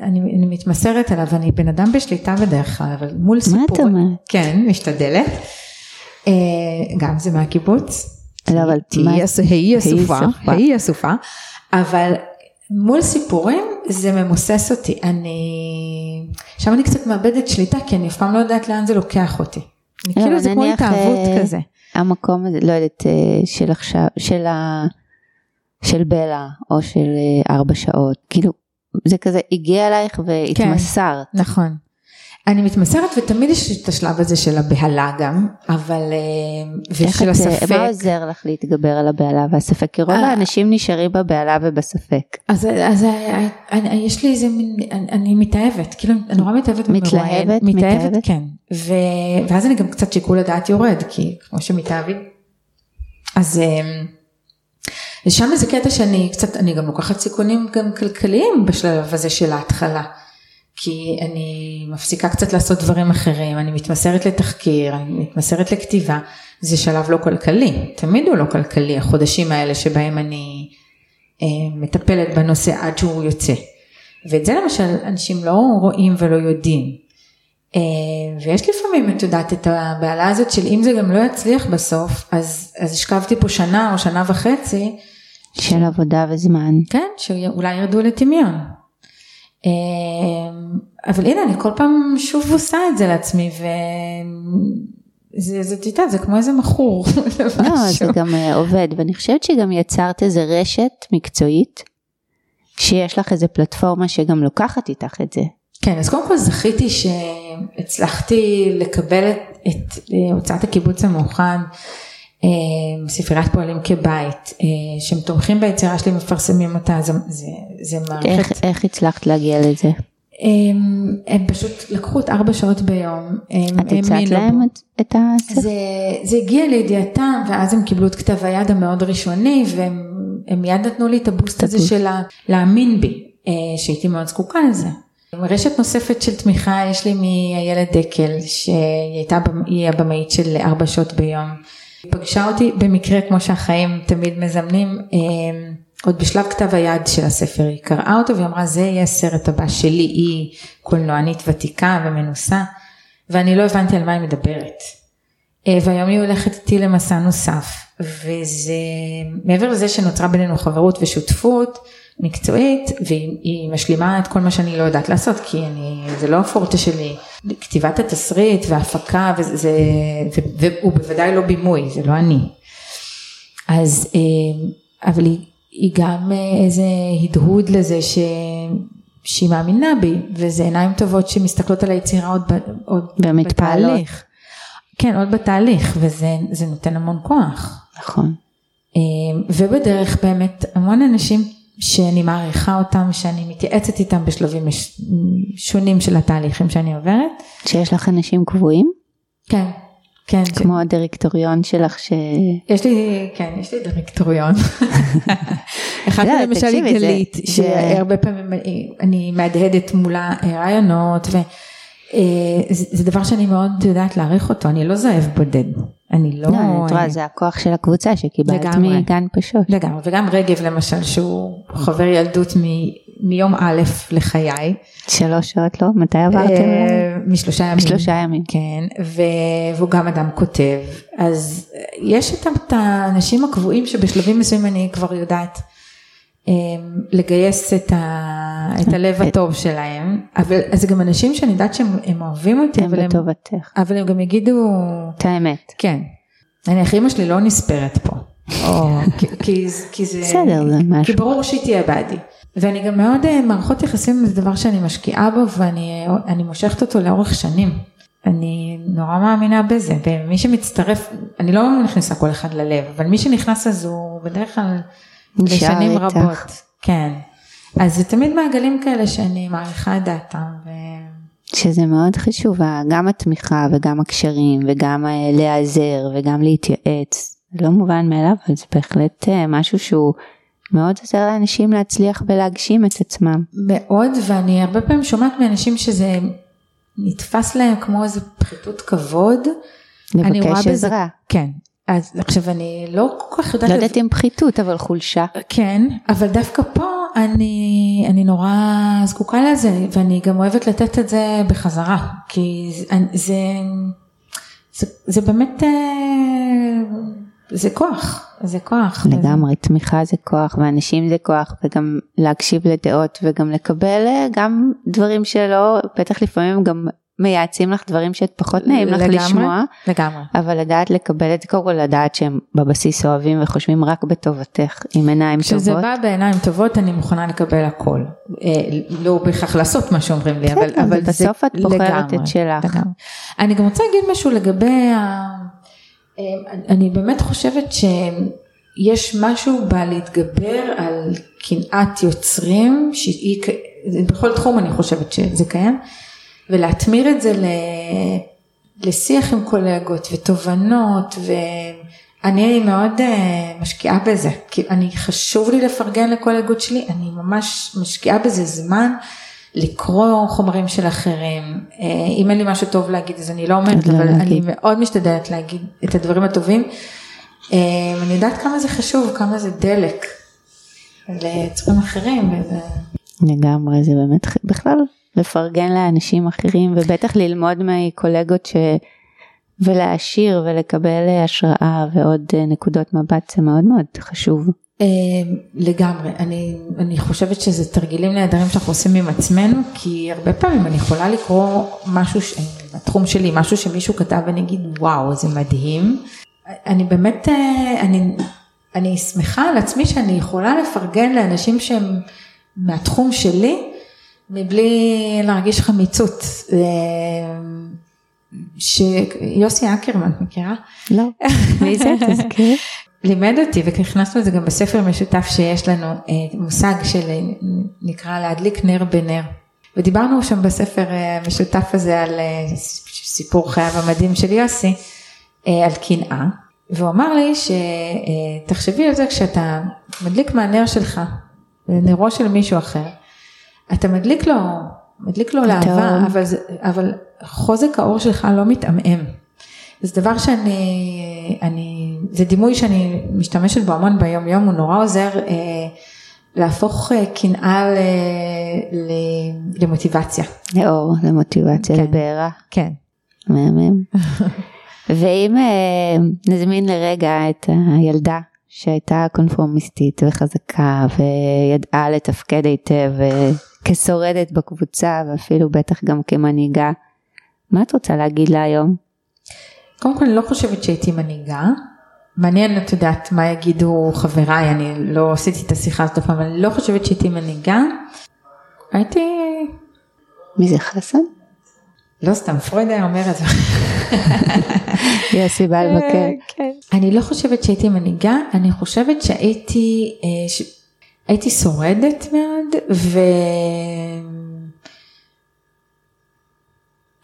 אני, אני מתמסרת עליו, אני בן אדם בשליטה בדרך כלל, אבל מול מה סיפור... את אומרת? כן, משתדלת. אה, גם זה מהקיבוץ. לא, אבל תהיי מה- אס- היי אסופה. היי אסופה, אבל מול סיפורים זה ממוסס אותי, אני, שם אני קצת מאבדת שליטה כי אני אף פעם לא יודעת לאן זה לוקח אותי. אני לא, כאילו זה כמו התאהבות אה, כזה. המקום הזה, לא יודעת, אה, של עכשיו, של ה... של בלה, או של אה, ארבע שעות, כאילו, זה כזה הגיע אלייך והתמסרת. נכון. אני מתמסרת ותמיד יש את השלב הזה של הבהלה גם, אבל, אה, ושל את, אה, הספק. מה עוזר לך להתגבר על הבהלה והספק? כי רוב. האנשים נשארים בבהלה ובספק. אז, אז אה, אני, יש לי איזה מין, אני, אני מתאהבת, כאילו אני נורא מתאהבת במרואיין. מתלהבת? מתאהבת? כן. ו, ואז אני גם קצת שיקול הדעת יורד, כי כמו שמתאהבים. אז ושם איזה קטע שאני קצת, אני גם לוקחת סיכונים גם כלכליים בשלב הזה של ההתחלה. כי אני מפסיקה קצת לעשות דברים אחרים, אני מתמסרת לתחקיר, אני מתמסרת לכתיבה, זה שלב לא כלכלי, תמיד הוא לא כלכלי, החודשים האלה שבהם אני אה, מטפלת בנושא עד שהוא יוצא. ואת זה למשל אנשים לא רואים ולא יודעים. אה, ויש לפעמים, את יודעת, את הבעלה הזאת של אם זה גם לא יצליח בסוף, אז, אז השכבתי פה שנה או שנה וחצי, של עבודה וזמן. כן, שאולי ירדו לטמיון. אה, אבל הנה, אני כל פעם שוב עושה את זה לעצמי, וזה, זה, את יודעת, זה כמו איזה מכור. (laughs) לא, זה. גם אה, עובד, ואני חושבת שגם יצרת איזה רשת מקצועית, שיש לך איזה פלטפורמה שגם לוקחת איתך את זה. כן, אז קודם כל זכיתי שהצלחתי לקבל את, את אה, הוצאת הקיבוץ המאוחד, ספריית פועלים כבית, אה, שהם תומכים ביצירה שלי, מפרסמים אותה, זה, זה, זה מערכת. איך, איך הצלחת להגיע לזה? הם, הם פשוט לקחו את ארבע שעות ביום, הם את הצעת להם. את, את הספר? זה, זה הגיע לידיעתם ואז הם קיבלו את כתב היד המאוד ראשוני והם הם מיד נתנו לי את הבוסט הזה. של להאמין בי, אה, שהייתי מאוד זקוקה לזה. רשת נוספת של תמיכה יש לי מאיילת דקל שהיא הייתה הבמאית של ארבע שעות ביום. היא פגשה אותי במקרה כמו שהחיים תמיד מזמנים אה, עוד בשלב כתב היד של הספר. היא קראה אותו והיא אמרה זה יהיה הסרט הבא שלי היא קולנוענית ותיקה ומנוסה. ואני לא הבנתי על מה היא מדברת. אה, והיום היא הולכת איתי למסע נוסף. וזה מעבר לזה שנוצרה בינינו חברות ושותפות מקצועית והיא היא משלימה את כל מה שאני לא יודעת לעשות כי אני זה לא הפורטה שלי כתיבת התסריט והפקה וזה ו- והוא בוודאי לא בימוי זה לא אני. אז אה, אבל היא, היא גם אה, איזה הדהוד לזה ש... שהיא מאמינה בי וזה עיניים טובות שמסתכלות על היצירה עוד, ב, עוד. בתהליך. כן עוד בתהליך וזה זה נותן המון כוח. נכון. אה, ובדרך באמת המון אנשים שאני מעריכה אותם שאני מתייעצת איתם בשלבים שונים של התהליכים שאני עוברת. שיש לך אנשים קבועים? כן. כן, ש- כמו הדירקטוריון שלך ש... יש לי, כן, יש לי דירקטוריון. (laughs) אחת לא, מהן למשל היא גלית, זה- שהרבה פעמים אני- מהדהדת מולה אה, רעיונות, וזה זה דבר שאני מאוד יודעת להעריך אותו, אני לא זאב בודד, אני לא... לא, את רואה, אה, זה הכוח של הקבוצה שקיבלת. מגן פשוט. לגמרי, וגם רגב למשל, שהוא חבר ילדות מ- מיום א' לחיי. שלוש שעות לא? מתי עברתם? אה, משלושה ימים. שלושה ימים. כן, ו- והוא גם אדם כותב. אז יש את- האנשים הקבועים שבשלבים מסוימים אני כבר יודעת לגייס את, ה- את הלב הטוב שלהם, אבל אז זה גם אנשים שאני יודעת שהם הם אוהבים אותי, הם אבל הם. אבל הם גם יגידו, את האמת. כן, נניח אמא שלי לא נספרת פה, או, (laughs) כי, כי, כי זה, בסדר, זה כי משהו. ברור שהיא תהיה בעדי. ואני גם מאוד, אה, מערכות יחסים זה דבר שאני משקיעה בו ואני אה, אני מושכת אותו לאורך שנים. אני נורא מאמינה בזה, ומי שמצטרף, אני לא נכנסה כל אחד ללב, אבל מי שנכנס אז הוא בדרך כלל לשנים איתך. רבות. כן. אז זה תמיד מעגלים כאלה שאני מעריכה את דעתם. ו... שזה מאוד חשוב, ה- גם התמיכה וגם הקשרים וגם אה, להיעזר וגם להתייעץ. לא מובן מאליו, אבל זה בהחלט אה, משהו שהוא מאוד עוזר לאנשים להצליח ולהגשים את עצמם. מאוד, ואני הרבה פעמים שומעת מאנשים שזה נתפס להם כמו איזה פחיתות כבוד. לבקש בזה- עזרה. כן. אז עכשיו אני לא כל כך יודעת, לא יודעת אם פחיתות, אבל חולשה. כן, אבל דווקא פה אני, אני נורא זקוקה לזה, ואני גם אוהבת לתת את זה בחזרה, כי זה, זה, זה, זה באמת, אה, זה כוח, זה כוח. לגמרי, תמיכה זה כוח ואנשים זה כוח וגם להקשיב לדעות וגם לקבל אה, גם דברים שלא, בטח לפעמים גם מייעצים לך דברים שאת פחות נעים לך לגמרי, לשמוע, לגמרי. אבל לדעת לקבל את זה, קודם כל לדעת שהם בבסיס אוהבים וחושבים רק בטובתך, עם עיניים כשזה טובות. בא בעיניים טובות אני מוכנה לקבל הכל. אה, לא בהכרח לעשות מה שאומרים לי, אבל, בסדר, אבל זה בסוף את בוחרת את שלך. לגמרי. אני גם רוצה להגיד משהו לגבי, ה... אה, אני באמת חושבת שיש משהו בלהתגבר על קנאת יוצרים, שהיא, בכל תחום אני חושבת שזה קיים, ולהתמיר את זה ל... לשיח עם קולגות ותובנות ואני מאוד אה, משקיעה בזה, כי אני חשוב לי לפרגן לקולגות שלי, אני ממש משקיעה בזה זמן לקרוא חומרים של אחרים, אה, אם אין לי משהו טוב להגיד אז אני לא אומרת, לא אבל אני להגיד. מאוד משתדלת להגיד את הדברים הטובים, אה, אני יודעת כמה זה חשוב, כמה זה דלק ליצורים אחרים. לגמרי, זה באמת בכלל לפרגן לאנשים אחרים ובטח ללמוד מקולגות ש... ולהעשיר ולקבל אה, השראה ועוד אה, נקודות מבט זה מאוד מאוד חשוב. אה, לגמרי, אני, אני חושבת שזה תרגילים נהדרים שאנחנו עושים עם עצמנו, כי הרבה פעמים אני יכולה לקרוא משהו, ש- בתחום שלי, משהו שמישהו כתב ואני אגיד וואו זה מדהים. אני באמת, אה, אני, אני שמחה על עצמי שאני יכולה לפרגן לאנשים שהם מהתחום שלי, מבלי להרגיש חמיצות. שיוסי אקרמן, מכירה? לא, מי זה? (laughs) תזכירי. לימד אותי והכנסנו את זה גם בספר משותף שיש לנו אה, מושג של אה, נקרא להדליק נר בנר. ודיברנו שם בספר אה, המשותף הזה על סיפור חייו המדהים של יוסי, על קנאה, והוא אמר לי שתחשבי על זה כשאתה מדליק מהנר שלך, נרו של מישהו אחר, אתה מדליק לו, מדליק לו להבה, האור. אבל, אבל חוזק האור שלך לא מתעמעם. זה דבר שאני, אני, זה דימוי שאני משתמשת בו המון ביום יום, הוא נורא עוזר אה, להפוך אה, קנאה ל, ל, למוטיבציה. לאור, למוטיבציה, כן. לבעירה, כן. מהמם. (laughs) ואם אה, נזמין לרגע את הילדה שהייתה קונפורמיסטית וחזקה וידעה לתפקד היטב אה, כשורדת בקבוצה ואפילו בטח גם כמנהיגה, מה את רוצה להגיד לה היום? קודם כל אני לא חושבת שהייתי מנהיגה. מעניין את יודעת מה יגידו חבריי, אני לא עשיתי את השיחה הזאת אבל אני לא חושבת שהייתי מנהיגה. הייתי, מי זה חסן? לא סתם, פרויד היה אומר את זה. (laughs) יוסי בא לבקר. כן. אני לא חושבת שהייתי מנהיגה, אני חושבת שהייתי, אה, ש... הייתי שורדת מאוד, ו...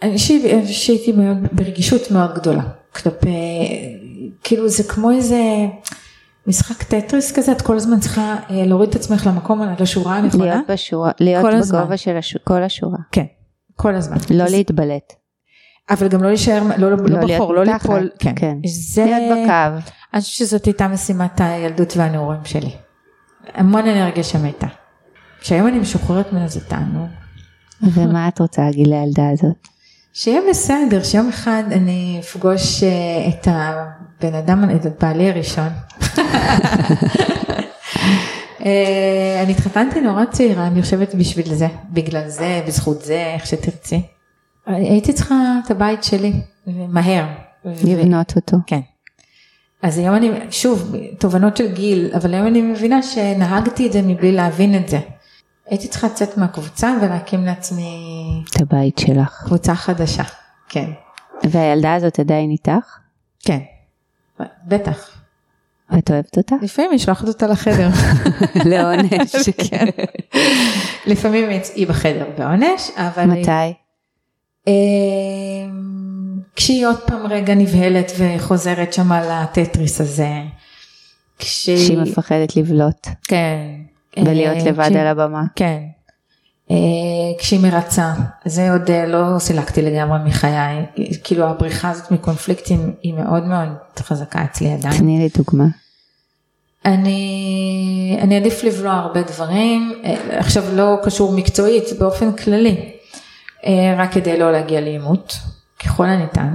אני שהייתי מאוד, ברגישות מאוד גדולה, כלפי, כאילו זה כמו איזה משחק טטריס כזה, את כל הזמן צריכה אה, להוריד את עצמך למקום, לשורה הנכונה. להיות בשורה, להיות כל הזמן. בגובה של הש... כל השורה. כן, כל הזמן. לא אז- להתבלט. אבל גם לא להישאר, לא, לא, לא להיות בחור, לא ליפול, כן. כן. זה, להיות בקו. אני חושבת שזאת הייתה משימת הילדות והנעורים שלי. המון אנרגיה שם הייתה. כשהיום אני משוחררת ממנו זה תענוג. ומה את רוצה להגיד לילדה הזאת? שיהיה בסדר, שיום אחד אני אפגוש אה, את הבן אדם, את בעלי הראשון. (laughs) אה, אני התחתנתי נורא צעירה, אני חושבת בשביל זה, בגלל זה, בזכות זה, איך שתרצי. הייתי צריכה את הבית שלי, מהר. לבנות אותו. כן. אז היום אני, שוב, תובנות של גיל, אבל היום אני מבינה שנהגתי את זה מבלי להבין את זה. הייתי צריכה לצאת מהקבוצה ולהקים לעצמי... את הבית שלך. קבוצה חדשה, כן. והילדה הזאת עדיין איתך? כן, בטח. ואת אוהבת אותה? לפעמים אני שולחת אותה לחדר. (laughs) לעונש. (laughs) כן. לפעמים היא בחדר בעונש, אבל... מתי? אמ, כשהיא עוד פעם רגע נבהלת וחוזרת שם על הטטריס הזה. כשהיא מפחדת לבלוט. כן. ולהיות אה, לבד על הבמה. כן. אה, כשהיא מרצה, זה עוד אה, לא סילקתי לגמרי מחיי, כאילו הבריחה הזאת מקונפליקטים היא מאוד מאוד חזקה אצלי עדיין. תני לי דוגמה. אני, אני עדיף לבלוע הרבה דברים, עכשיו לא קשור מקצועית, באופן כללי, רק כדי לא להגיע לעימות, ככל הניתן.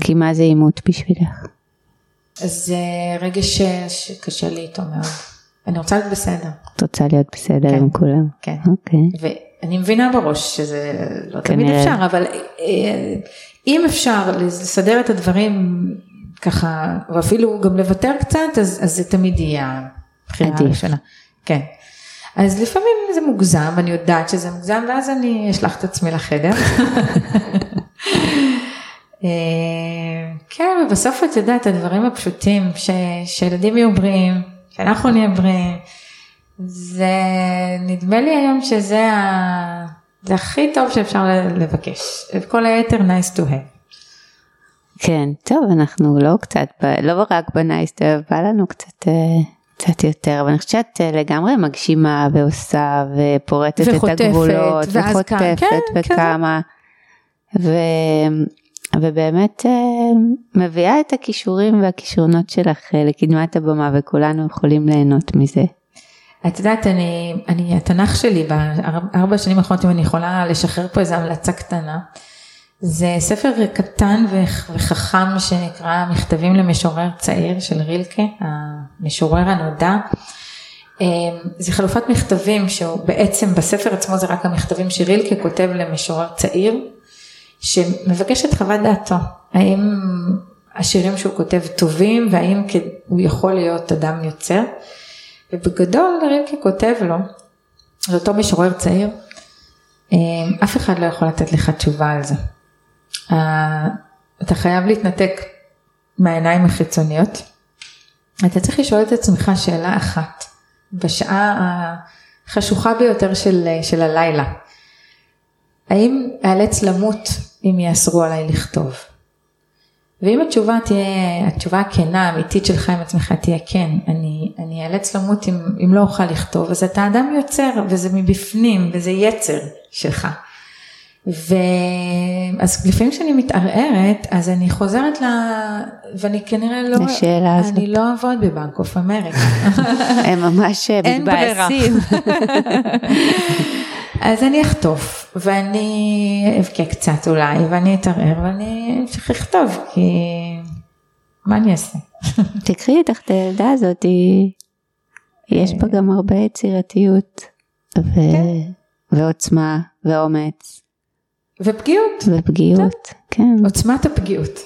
כי מה זה עימות בשבילך? זה רגש שקשה לי איתו מאוד. אני רוצה להיות בסדר. את רוצה להיות בסדר כן, עם כולם? כן. אוקיי. ואני מבינה בראש שזה לא תמיד אפשר, אבל אה, אם אפשר לסדר את הדברים ככה, ואפילו גם לוותר קצת, אז, אז זה תמיד יהיה הבחירה הראשונה. כן. אז לפעמים זה מוגזם, אני יודעת שזה מוגזם, ואז אני אשלח את עצמי לחדר. (laughs) אה, כן, ובסוף את יודעת, הדברים הפשוטים, ש, שילדים יהיו בריאים, שאנחנו נהיה בריאים, זה נדמה לי היום שזה ה... זה הכי טוב שאפשר לבקש, כל היתר nice to have. כן, טוב, אנחנו לא קצת, לא רק ב-nice to have, בא לנו קצת, אה, קצת יותר, אבל אני חושבת שאת אה, לגמרי מגשימה ועושה ופורטת וחוטפת, את הגבולות, וחוטפת כן, וכמה, ו... ובאמת אה, מביאה את הכישורים והכישרונות שלך אה, לקדמת הבמה וכולנו יכולים ליהנות מזה. את יודעת, אני, אני, התנ"ך שלי בארבע שנים האחרונות, אם אני יכולה לשחרר פה איזו המלצה קטנה, זה ספר קטן וחכם שנקרא מכתבים למשורר צעיר של רילקה, המשורר הנודע. אה, זה חלופת מכתבים שהוא בעצם בספר עצמו זה רק המכתבים שרילקה כותב למשורר צעיר שמבקש את חוות דעתו, האם השירים שהוא כותב טובים והאם הוא יכול להיות אדם יוצר. ובגדול רילקה כותב לו, זה אותו משורר צעיר, אה, אף אחד לא יכול לתת לך תשובה על זה. אה, אתה חייב להתנתק מהעיניים החיצוניות. אתה צריך לשאול את עצמך שאלה אחת, בשעה החשוכה ביותר של, של הלילה. האם אאלץ למות אם יאסרו עליי לכתוב? ואם התשובה תהיה, התשובה הכנה, האמיתית שלך עם עצמך תהיה כן, אני, אני אאלץ למות אם, אם לא אוכל לכתוב, אז אתה אדם יוצר וזה מבפנים וזה יצר שלך. ואז לפעמים כשאני מתערערת, אז אני חוזרת ל... ואני כנראה לא... לשאלה הזאת. אני לא אעבוד בבנק אוף אמריקה. (laughs) הם ממש מתבאסים. (laughs) אז אני אחטוף, ואני אבכה קצת אולי, ואני אתערער, ואני אמשיך לכתוב, כי מה אני אעשה? (laughs) תקחי איתך את הילדה הזאת. יש בה גם הרבה יצירתיות, ו... כן. ועוצמה, ואומץ. ופגיעות. ופגיעות, כן. עוצמת הפגיעות.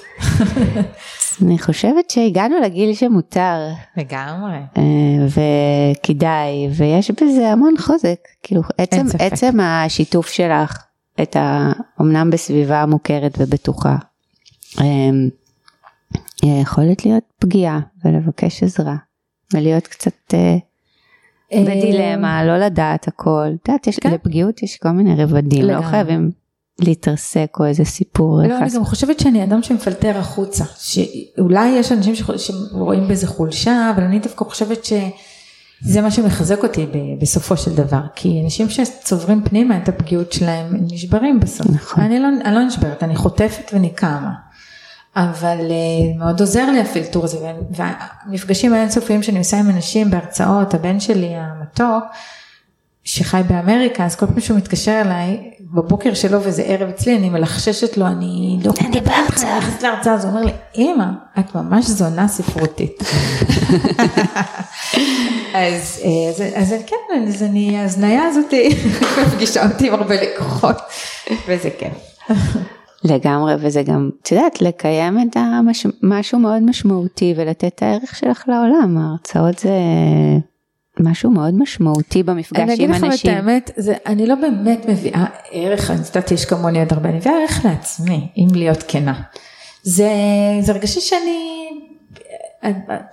אני חושבת שהגענו לגיל שמותר. לגמרי. אה, וכדאי, ויש בזה המון חוזק. כאילו, עצם, עצם השיתוף שלך, את ה... אמנם בסביבה מוכרת ובטוחה, אה, יכולת להיות פגיעה ולבקש עזרה, ולהיות קצת אה, בדילמה, לא לדעת הכל. את יודעת, כן. לפגיעות יש כל מיני רבדים, לא חייבים להתרסק או איזה סיפור. לא, אני גם חושבת שאני אדם שמפלטר החוצה, שאולי יש אנשים שרואים בזה חולשה, אבל אני דווקא חושבת שזה מה שמחזק אותי בסופו של דבר, כי אנשים שצוברים פנימה את הפגיעות שלהם נשברים בסוף. נכון. אני לא, אני לא נשברת, אני חוטפת ואני קמה. אבל uh, מאוד עוזר לי הפילטור הזה, והמפגשים האינסופיים שאני עושה עם אנשים בהרצאות, הבן שלי המתוק, שחי באמריקה, אז כל פעם שהוא מתקשר אליי, בבוקר שלו וזה ערב אצלי, אני מלחששת לו, אני לא אני בהרצאה. אני נכנסת להרצאה, אז הוא אומר לי, אמא, את ממש זונה ספרותית. אז, אה, אז, אז כן, אז אני, ההזניה הזאת (laughs) מפגישה אותי עם הרבה לקוחות, וזה כן. לגמרי, וזה גם, את יודעת, לקיים את המש... משהו מאוד משמעותי ולתת את הערך שלך לעולם, ההרצאות זה משהו מאוד משמעותי במפגש עם אנשים. אני אגיד לך את האמת, זה, אני לא באמת מביאה ערך, אני יודעת, יש כמוני עוד הרבה, אני מביאה ערך לעצמי, אם להיות כנה. זה, זה הרגשי שאני,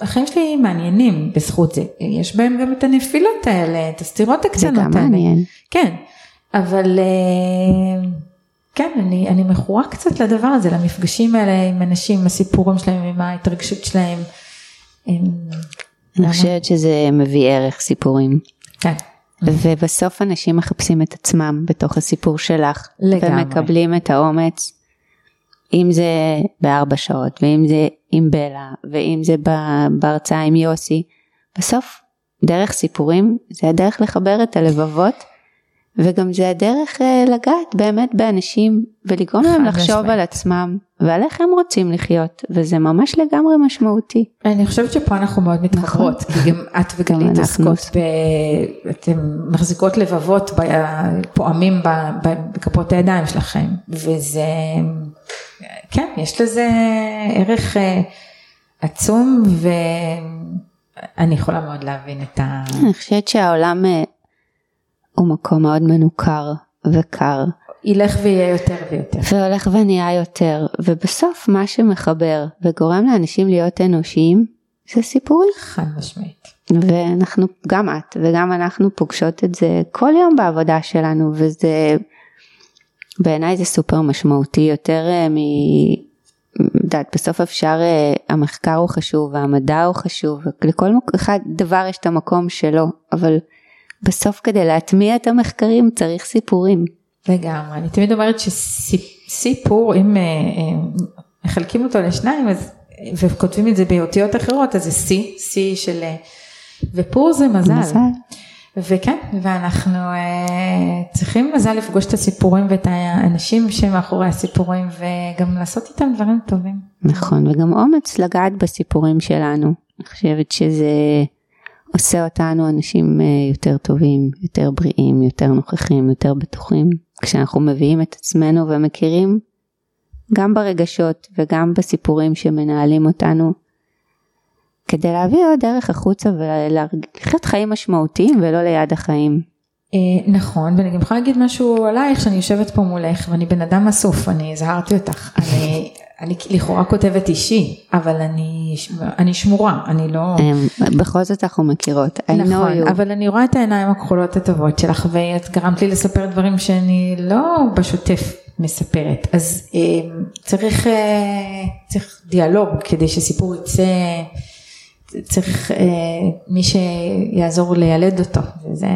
החיים שלי מעניינים בזכות זה, יש בהם גם את הנפילות האלה, את הסתירות הקטנות האלה. זה גם מעניין. כן, אבל אה, כן, אני, אני מכורה קצת לדבר הזה, למפגשים האלה עם אנשים, הסיפורים שלהם, עם ההתרגשות שלהם. אני חושבת שזה מביא ערך סיפורים. כן. ובסוף אנשים מחפשים את עצמם בתוך הסיפור שלך. לגמרי. ומקבלים את האומץ, אם זה בארבע שעות, ואם זה עם בלה, ואם זה בהרצאה עם יוסי. בסוף, דרך סיפורים, זה הדרך לחבר את הלבבות. וגם זה הדרך uh, לגעת באמת באנשים ולגרום להם לחשוב. על עצמם ועל איך הם רוצים לחיות וזה ממש לגמרי משמעותי. אני חושבת שפה אנחנו מאוד מתחברות נכון. כי גם את וגלית עוסקות ב... אתן מחזיקות לבבות פועמים בכפות הידיים שלכם וזה כן יש לזה ערך uh, עצום ואני יכולה מאוד להבין את ה... אני חושבת שהעולם אה, הוא מקום מאוד מנוכר וקר. ילך ויהיה יותר ויותר. והולך ונהיה יותר, ובסוף מה שמחבר וגורם לאנשים להיות אנושיים זה סיפורים. חד משמעית. ואנחנו, גם את וגם אנחנו פוגשות את זה כל יום בעבודה שלנו, וזה, בעיניי זה סופר משמעותי יותר uh, מ... יודעת, בסוף אפשר, uh, המחקר הוא חשוב והמדע הוא חשוב, לכל אחד דבר יש את המקום שלו, אבל בסוף כדי להטמיע את המחקרים צריך סיפורים. לגמרי, אני תמיד אומרת שסיפור, אם אה, אה, מחלקים אותו לשניים אז, וכותבים את זה באותיות אחרות, אז זה שיא, שיא של... אה, ופור זה מזל. מזל. וכן, ואנחנו uh, צריכים מזל לפגוש את הסיפורים ואת האנשים שמאחורי הסיפורים וגם לעשות איתם דברים טובים. נכון, וגם אומץ לגעת בסיפורים שלנו. אני חושבת שזה עושה אותנו אנשים אה, יותר טובים, יותר בריאים, יותר נוכחים, יותר בטוחים. כשאנחנו מביאים את עצמנו ומכירים גם ברגשות וגם בסיפורים שמנהלים אותנו, כדי להביא עוד דרך החוצה ולחיות חיים משמעותיים ולא ליד החיים. אה, נכון, ואני גם יכולה להגיד משהו עלייך, שאני יושבת פה מולך ואני בן אדם אסוף, אני הזהרתי אותך. אני אני לכאורה כותבת אישי, אבל אני, אני שמורה, אני לא... אמ, בכל זאת אנחנו מכירות, נכון. אבל אני רואה את העיניים הכחולות הטובות שלך, ואת גרמת לי לספר דברים שאני לא בשוטף מספרת, אז אמ, צריך, אה, צריך דיאלוג כדי שסיפור יצא, צריך אה, מי שיעזור לילד אותו, וזה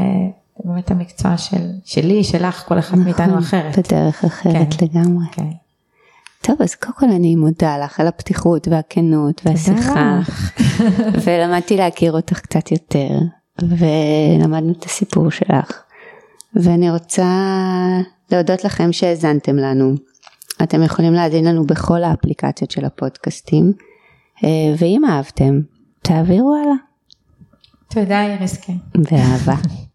באמת המקצוע של, שלי, שלך, כל אחד נכון, מאיתנו אחרת. בדרך אחרת כן, לגמרי. כן. טוב, אז קודם כל אני מודה לך על הפתיחות והכנות והשיחה, (laughs) ולמדתי להכיר אותך קצת יותר, ולמדנו את הסיפור שלך, ואני רוצה להודות לכם שהאזנתם לנו. אתם יכולים להאזין לנו בכל האפליקציות של הפודקאסטים, אה, ואם אהבתם, תעבירו הלאה. תודה איריס, כן. באהבה. (laughs)